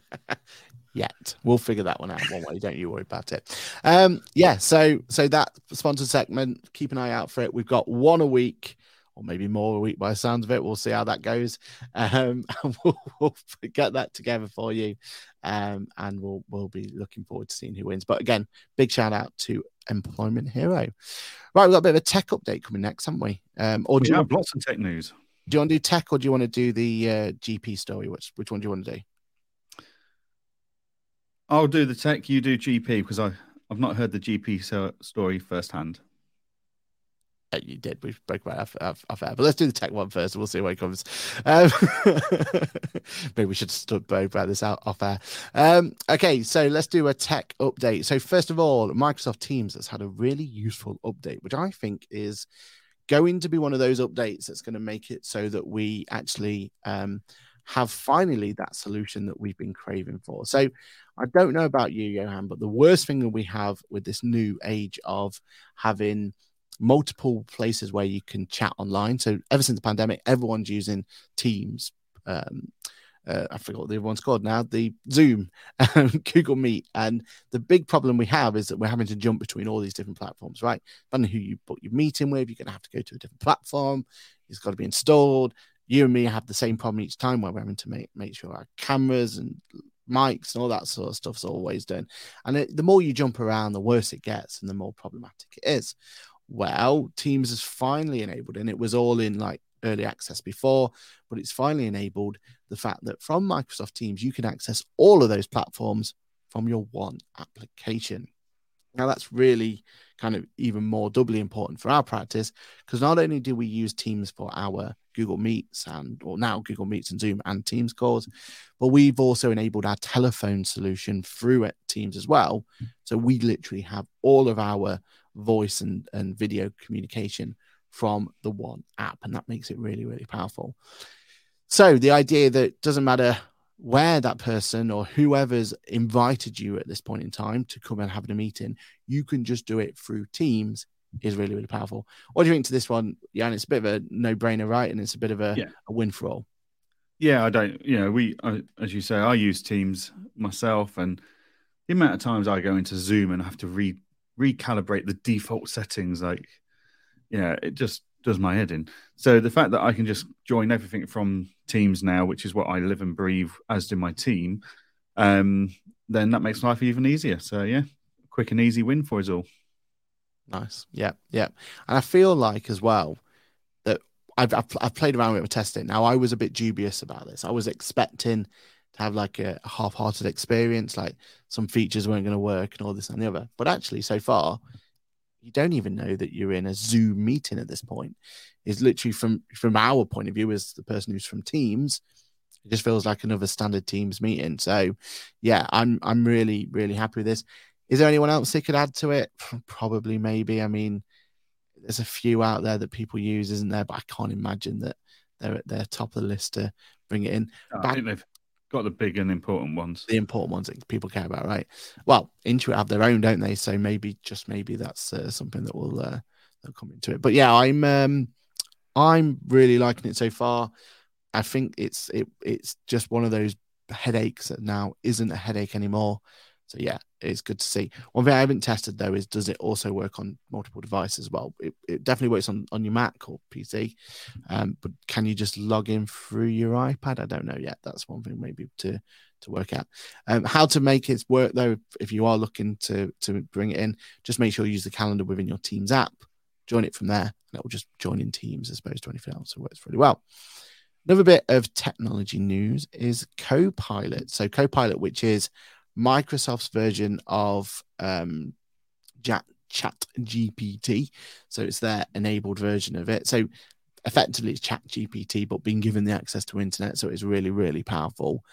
Yet. We'll figure that one out one way. Don't you worry about it. Um, yeah, so so that sponsored segment, keep an eye out for it. We've got one a week or maybe more a week by the sounds of it. We'll see how that goes. Um, and we'll, we'll get that together for you. Um, and we'll we'll be looking forward to seeing who wins. But again, big shout out to Employment Hero. Right, we've got a bit of a tech update coming next, haven't we? Um, or We do you, have lots of tech news. do you want to do tech or do you want to do the uh, GP story? Which which one do you want to do? I'll do the tech. You do GP because I I've not heard the GP so- story firsthand. Uh, you did. We spoke about off, off, air, but let's do the tech one first. and We'll see where it comes. Um, maybe we should both about this out off air. Um, okay, so let's do a tech update. So first of all, Microsoft Teams has had a really useful update, which I think is going to be one of those updates that's going to make it so that we actually um, have finally that solution that we've been craving for. So I don't know about you, Johann, but the worst thing that we have with this new age of having multiple places where you can chat online. So ever since the pandemic, everyone's using Teams. Um, uh, I forgot what the other one's called now. The Zoom, um, Google Meet, and the big problem we have is that we're having to jump between all these different platforms. Right, depending who you book your meeting with, you're going to have to go to a different platform. It's got to be installed. You and me have the same problem each time where we're having to make make sure our cameras and mics and all that sort of stuff's always done. And it, the more you jump around, the worse it gets, and the more problematic it is well, Teams has finally enabled, and it was all in like early access before, but it's finally enabled the fact that from Microsoft Teams, you can access all of those platforms from your one application. Now, that's really kind of even more doubly important for our practice because not only do we use Teams for our Google Meets and, or now Google Meets and Zoom and Teams calls, but we've also enabled our telephone solution through it, Teams as well. So we literally have all of our voice and, and video communication from the one app, and that makes it really, really powerful. So the idea that it doesn't matter where that person or whoever's invited you at this point in time to come and have a meeting, you can just do it through Teams is really, really powerful. What do you think to this one? Yeah, and it's a bit of a no brainer, right? And it's a bit of a, Yeah. a win for all. Yeah, I don't. You know, we I, as you say, I use Teams myself, and the amount of times I go into Zoom and have to re recalibrate the default settings, like, yeah, it just does my head in. So the fact that I can just join everything from Teams now, which is what I live and breathe, as do my team, um, then that makes life even easier. So yeah, quick and easy win for us all. Nice. Yeah. Yeah. And I feel like as well that I've, I've, I've played around with it testing. Now, I was a bit dubious about this. I was expecting to have like a half hearted experience, like some features weren't going to work and all this and the other. But actually, so far, you don't even know that you're in a Zoom meeting at this point. Is literally from from our point of view as the person who's from Teams, it just feels like another standard Teams meeting. So, yeah, I'm I'm really really happy with this. Is there anyone else they could add to it? Probably, maybe. I mean, there's a few out there that people use, isn't there? But I can't imagine that they're at their top of the list to bring it in. I Back- think they've got the big and important ones. The important ones that people care about, right? Well, Intuit have their own, don't they? So maybe, just maybe, that's uh, something that will uh, that'll come into it. But yeah, I'm um, I'm really liking it so far. I think it's it it's just one of those headaches that now isn't a headache anymore. So yeah, it's good to see. One thing I haven't tested though is does it also work on multiple devices? Well, it, it definitely works on, on your Mac or PC. Um, but can you just log in through your iPad? I don't know yet. That's one thing maybe to to work out. Um, how to make it work though, if you are looking to to bring it in, just make sure you use the calendar within your Teams app. Join it from there, and it will just join in Teams as opposed to anything else. It works really well. Another bit of technology news is Copilot. So Copilot, which is Microsoft's version of um, Chat, Chat GPT. So it's their enabled version of it. So effectively, it's Chat GPT, but being given the access to internet. So it's really, really powerful.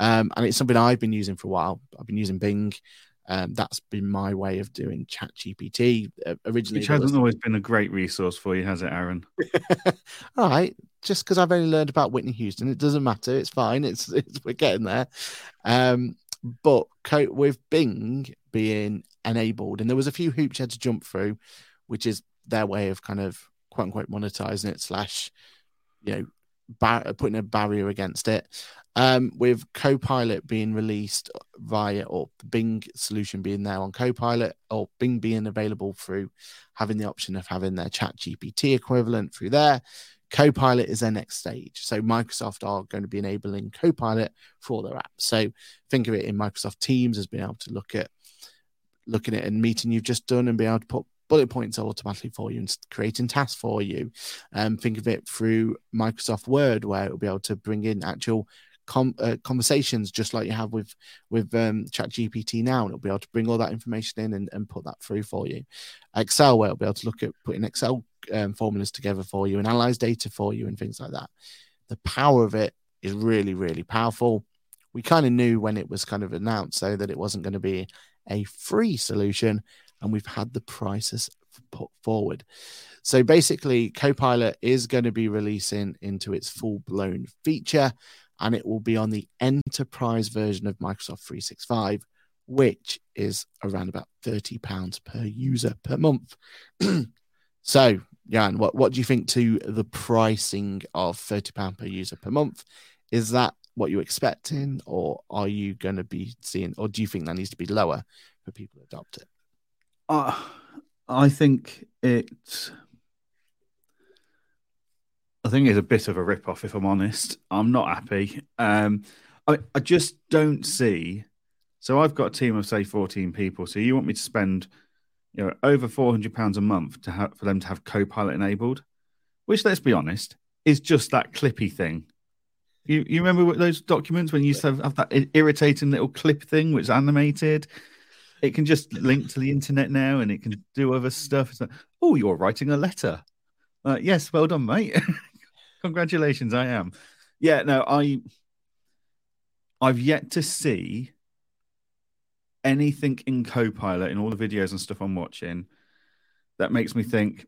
Um, and it's something I've been using for a while. I've been using Bing. Um, that's been my way of doing Chat GPT. Uh, originally, Which hasn't always been a great resource for you, has it, Aaron? all right just because i've only learned about whitney houston it doesn't matter it's fine it's, it's we're getting there um but with bing being enabled and there was a few hoops you had to jump through which is their way of kind of quote unquote monetizing it slash you know bar- putting a barrier against it. Um, with Copilot being released via, or the Bing solution being there on Copilot, or Bing being available through having the option of having their Chat GPT equivalent through there, Copilot is their next stage. So Microsoft are going to be enabling Copilot for their apps. So think of it in Microsoft Teams as being able to look at looking at a meeting you've just done and be able to put bullet points automatically for you and creating tasks for you. Um, think of it through Microsoft Word, where it'll be able to bring in actual com- uh, conversations, just like you have with with um, Chat GPT now, and it'll be able to bring all that information in and, and put that through for you. Excel, where it'll be able to look at putting Excel um, formulas together for you and analyze data for you and things like that. The power of it is really, really powerful. We kind of knew when it was kind of announced, though, that it wasn't going to be a free solution, and we've had the prices put forward. So basically, Copilot is going to be releasing into its full blown feature, and it will be on the enterprise version of Microsoft 365, which is around about £30 per user per month. so, Jan, what, what do you think to the pricing of £30 per user per month? Is that what you're expecting, or are you going to be seeing, or do you think that needs to be lower for people to adopt it? Uh, I think it. I think it's a bit of a rip off, if I'm honest. I'm not happy. Um, I, I just don't see. So I've got a team of say 14 people. So you want me to spend, you know, over 400 pounds a month to have for them to have Copilot enabled, which let's be honest is just that clippy thing. You you remember those documents when you used to have, that irritating little clip thing which animated? It can just link to the internet now, and it can do other stuff. Like, oh, you're writing a letter. Uh, yes, well done, mate. Congratulations, I am. Yeah, no, I I've yet to see anything in Copilot in all the videos and stuff I'm watching that makes me think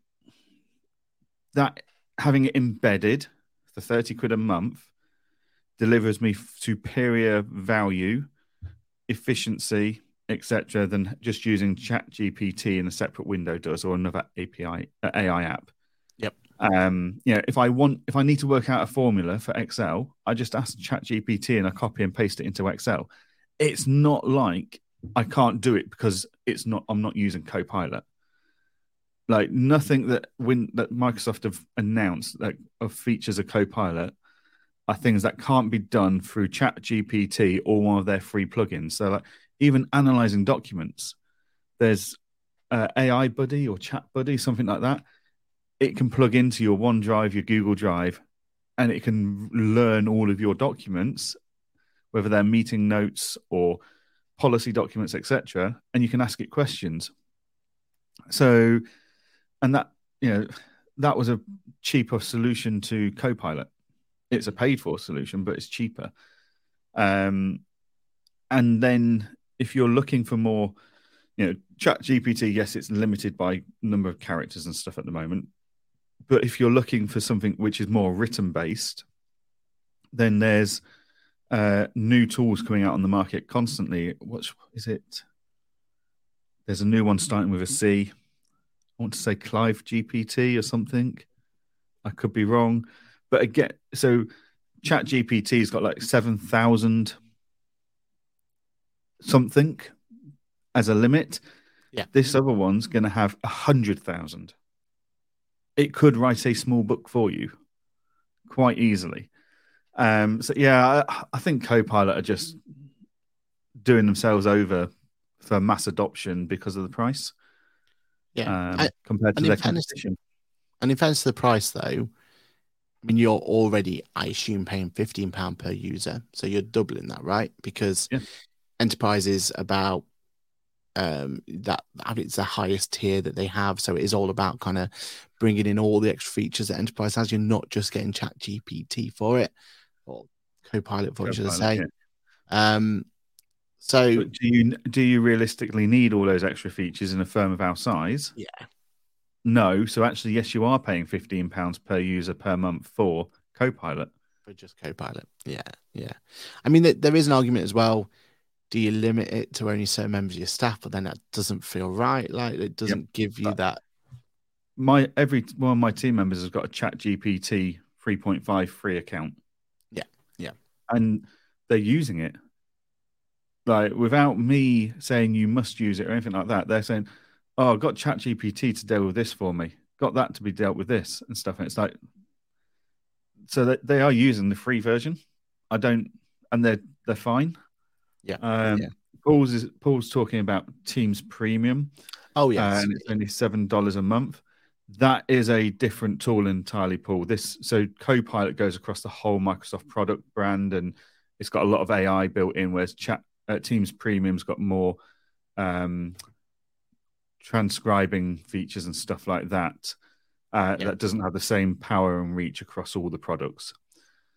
that having it embedded for 30 quid a month delivers me superior value, efficiency, etc., than just using Chat GPT in a separate window does or another API uh, AI app. Yep. Um, you know, if I want, if I need to work out a formula for Excel, I just ask Chat GPT and I copy and paste it into Excel. It's not like I can't do it because it's not. I'm not using Copilot. Like nothing that when that Microsoft have announced like of features of Copilot are things that can't be done through Chat GPT or one of their free plugins. So like even analyzing documents, there's uh, AI Buddy or Chat Buddy, something like that. It can plug into your OneDrive, your Google Drive, and it can learn all of your documents, whether they're meeting notes or policy documents, etc. And you can ask it questions. So, and that you know that was a cheaper solution to Copilot. It's a paid for solution, but it's cheaper. Um, and then if you're looking for more, you know, Chat GPT, yes, it's limited by number of characters and stuff at the moment. But if you're looking for something which is more written based, then there's uh, new tools coming out on the market constantly. What is it? There's a new one starting with a C. I want to say Clive GPT or something. I could be wrong, but again, so Chat GPT's got like seven thousand something as a limit. Yeah. This other one's going to have a hundred thousand. It could write a small book for you quite easily. Um, so yeah, I, I think Copilot are just doing themselves over for mass adoption because of the price. Yeah, um, compared to their competition. And in fairness to the price, though, I mean, you're already, I assume, paying fifteen pound per user, so you're doubling that, right? Because yeah enterprise is about um, that I think it's the highest tier that they have. So it is all about kind of bringing in all the extra features that enterprise has. You're not just getting Chat GPT for it or Copilot for it, should I say? Yeah. Um, so but do you do you realistically need all those extra features in a firm of our size? Yeah. No. So actually, yes, you are paying fifteen pounds per user per month for Copilot. For just Copilot, yeah, yeah. I mean, there is an argument as well do you limit it to only certain members of your staff? But then that doesn't feel right. Like it doesn't yep. give you that. My every one of my team members has got a Chat GPT 3.5 free account. Yeah, yeah. and they're using it. Like without me saying you must use it or anything like that, they're saying, "Oh, I've got ChatGPT to deal with this for me. Got that to be dealt with this and stuff." And it's like, so that they are using the free version. I don't, and they're they're fine. Yeah. Um, Yeah. Paul's is Paul's talking about Teams Premium, Oh yes. and it's only seven dollars a month. That is a different tool entirely, Paul. This so Copilot goes across the whole Microsoft product brand, and it's got a lot of AI built in. Whereas Chat uh, Teams Premium's got more um, transcribing features and stuff like that. Uh, Yeah. That doesn't have the same power and reach across all the products.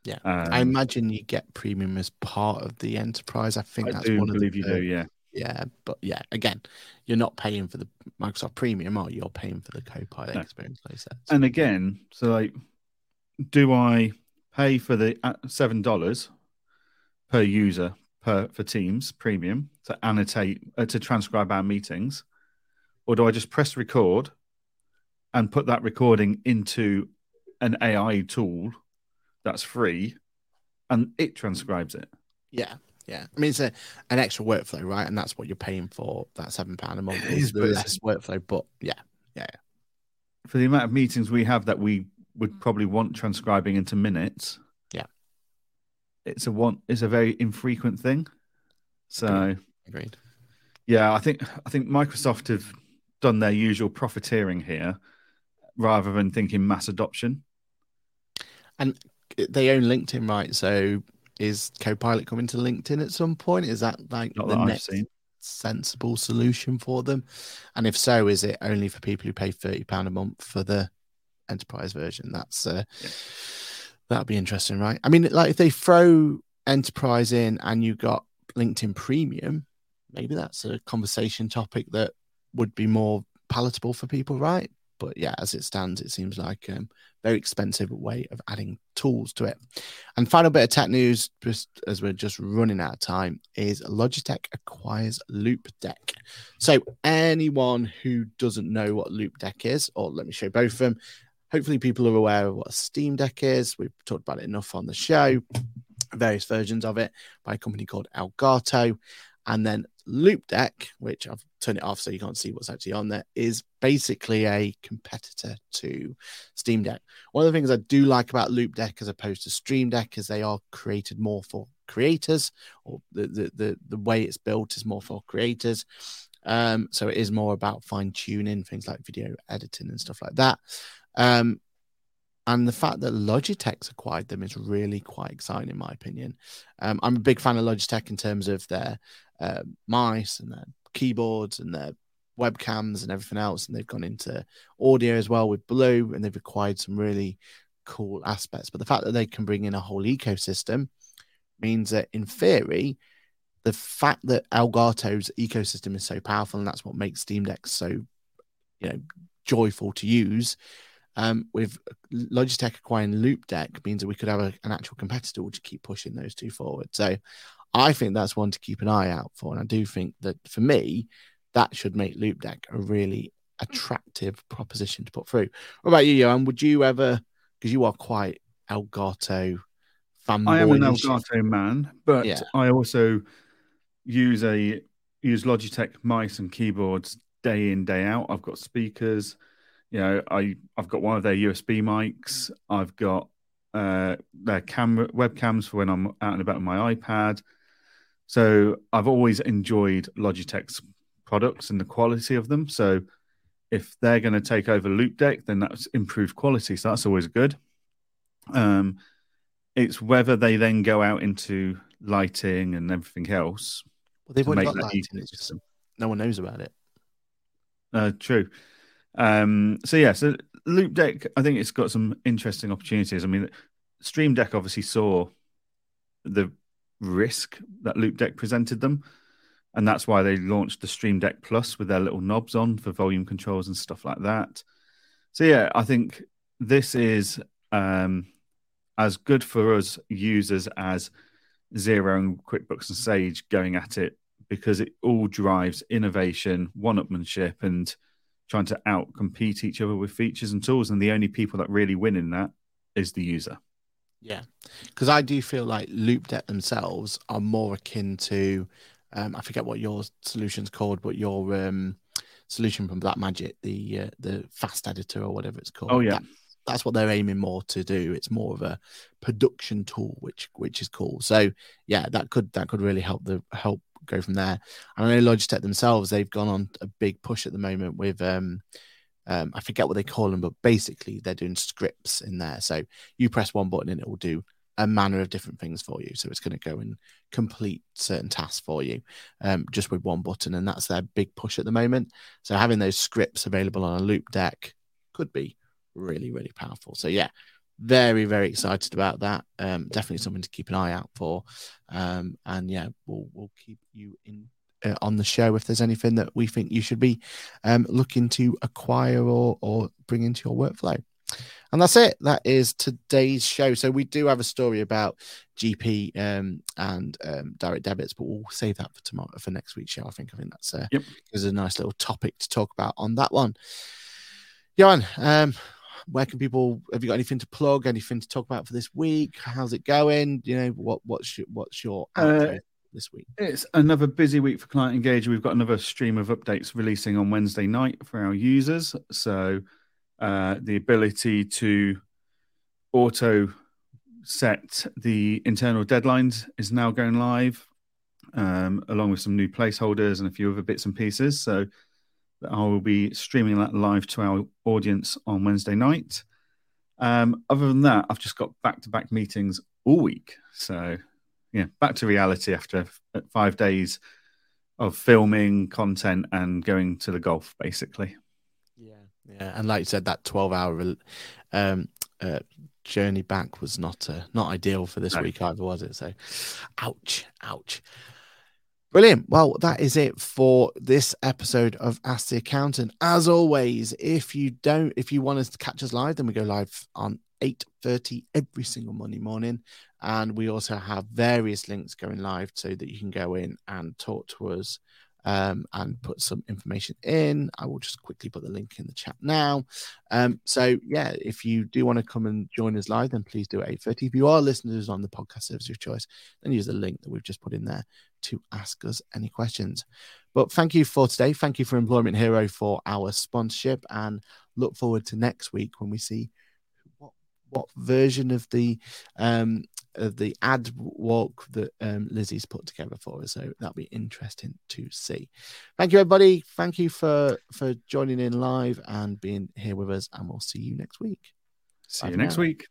Yeah. um, I imagine you get premium as part of the enterprise. I think I that's do one of the believe you do. Yeah. Yeah, but yeah, again, you're not paying for the Microsoft Premium, are you? You're paying for the Copilot No. experience. Said. And again, so like, do I pay for the uh, seven dollars per user per for Teams Premium to annotate uh, to transcribe our meetings, or do I just press record and put that recording into an AI tool that's free, and it transcribes it? Yeah, yeah. I mean, it's a, an extra workflow, right? And that's what you're paying for. That seven pound a month It is is, the but less workflow, but yeah, Yeah. For the amount of meetings we have that we would mm. probably want transcribing into minutes, Yeah. it's a one. It's a very infrequent thing. So. Agreed. agreed. Yeah, I think I think Microsoft have done their usual profiteering here, rather than thinking mass adoption. And they own LinkedIn, right? So is Copilot coming to LinkedIn at some point? Is that like Not the that next sensible solution for them? And if so, is it only for people who pay thirty pound a month for the enterprise version? That's uh, Yeah. that'd be interesting, right? I mean, like if they throw enterprise in and you got LinkedIn Premium, maybe that's a conversation topic that would be more palatable for people, right? But yeah, as it stands, it seems like a um, very expensive way of adding tools to it. And final bit of tech news, just as we're just running out of time, is Logitech acquires Loop Deck. So anyone who doesn't know what Loupedeck is, or let me show both of them. Hopefully, people are aware of what a Stream Deck is. We've talked about it enough on the show. Various versions of it by a company called Elgato, and then Loupedeck, which I've turned it off so you can't see what's actually on there, is basically a competitor to Stream Deck. One of the things I do like about Loupedeck as opposed to Stream Deck is they are created more for creators, or the the the, the way it's built is more for creators. Um, so it is more about fine tuning things like video editing and stuff like that. Um, and the fact that Logitech's acquired them is really quite exciting, in my opinion. Um, I'm a big fan of Logitech in terms of their uh, mice and their keyboards and their webcams and everything else. And they've gone into audio as well with Blue, and they've acquired some really cool aspects. But the fact that they can bring in a whole ecosystem means that, in theory, the fact that Elgato's ecosystem is so powerful, and that's what makes Stream Deck so, you know, joyful to use. Um, with Logitech acquiring Loupedeck means that we could have a, an actual competitor which keep pushing those two forward. So I think that's one to keep an eye out for. And I do think that for me, that should make Loupedeck a really attractive proposition to put through. What about you, Johann? Would you ever, because you are quite Elgato fanboy? I am an Elgato man, but Yeah. I also use a use Logitech mice and keyboards day in day out. I've got speakers. You know, I I've got one of their USB mics. I've got uh, their camera webcams for when I'm out and about on my iPad. So I've always enjoyed Logitech's products and the quality of them. So if they're going to take over Loupedeck, then that's improved quality. So that's always good. Um, it's whether they then go out into lighting and everything else Well, they've already got that lighting. It's just no one knows about it. Uh, true. Um, so yeah, so Loupedeck, I think it's got some interesting opportunities. I mean, Stream Deck obviously saw the risk that Loupedeck presented them, and that's why they launched the Stream Deck Plus with their little knobs on for volume controls and stuff like that. So yeah, I think this is um, as good for us users as Xero and QuickBooks and Sage going at it because it all drives innovation, one-upmanship, and trying to out compete each other with features and tools. And the only people that really win in that is the user. Yeah, because I do feel like Loupedeck themselves are more akin to, um, I forget what your solution's called, but your um, solution from Blackmagic, the uh, the fast editor or whatever it's called. Oh yeah, That- that's what they're aiming more to do. It's more of a production tool, which which is cool. So yeah, that could that could really help the help go from there. And I know Logitech themselves, they've gone on a big push at the moment with um, um I forget what they call them, but basically they're doing scripts in there. So you press one button and it will do a manner of different things for you. So it's going to go and complete certain tasks for you um, just with one button. And that's their big push at the moment. So having those scripts available on a Loupedeck could be really, really powerful. So yeah, very, very excited about that. Um, definitely something to keep an eye out for. Um, and yeah, we'll we'll keep you in uh, on the show if there's anything that we think you should be um, looking to acquire or or bring into your workflow. And that's it. That is today's show. So we do have a story about GP um, and um, direct debits, but we'll save that for tomorrow for next week's show. I think. I think that's uh, Yep. is a nice little topic to talk about on that one. Johann, um, where can people? Have you got anything to plug? Anything to talk about for this week? How's it going? You know what? What's your what's your Uh, this week? It's another busy week for Client Engager. We've got another stream of updates releasing on Wednesday night for our users. So uh, the ability to auto set the internal deadlines is now going live, um, along with some new placeholders and a few other bits and pieces. So I will be streaming that live to our audience on Wednesday night. Um, other than that, I've just got back to back meetings all week. So yeah, back to reality after five days of filming content and going to the golf, basically. Yeah, yeah, and like you said, that twelve-hour um, uh, journey back was not uh, not ideal for this No. week either, was it? So, ouch, ouch. Brilliant. Well, that is it for this episode of Ask the Accountant. As always, if you don't, if you want us to catch us live, then we go live on 8.30 every single Monday morning. And we also have various links going live so that you can go in and talk to us um, and put some information in. I will just quickly put the link in the chat now. Um, so yeah, if you do want to come and join us live, then please do at 8.30. If you are listeners on the podcast service of choice, then use the link that we've just put in there to ask us any questions. But thank you for today. Thank you for Employment Hero for our sponsorship and look forward to next week when we see what version of the um of the ad walk that um, Lizzie's put together for us. So that'll be interesting to see. Thank you, everybody. Thank you for for joining in live and being here with us, and we'll see you next week. See Bye you next now. week.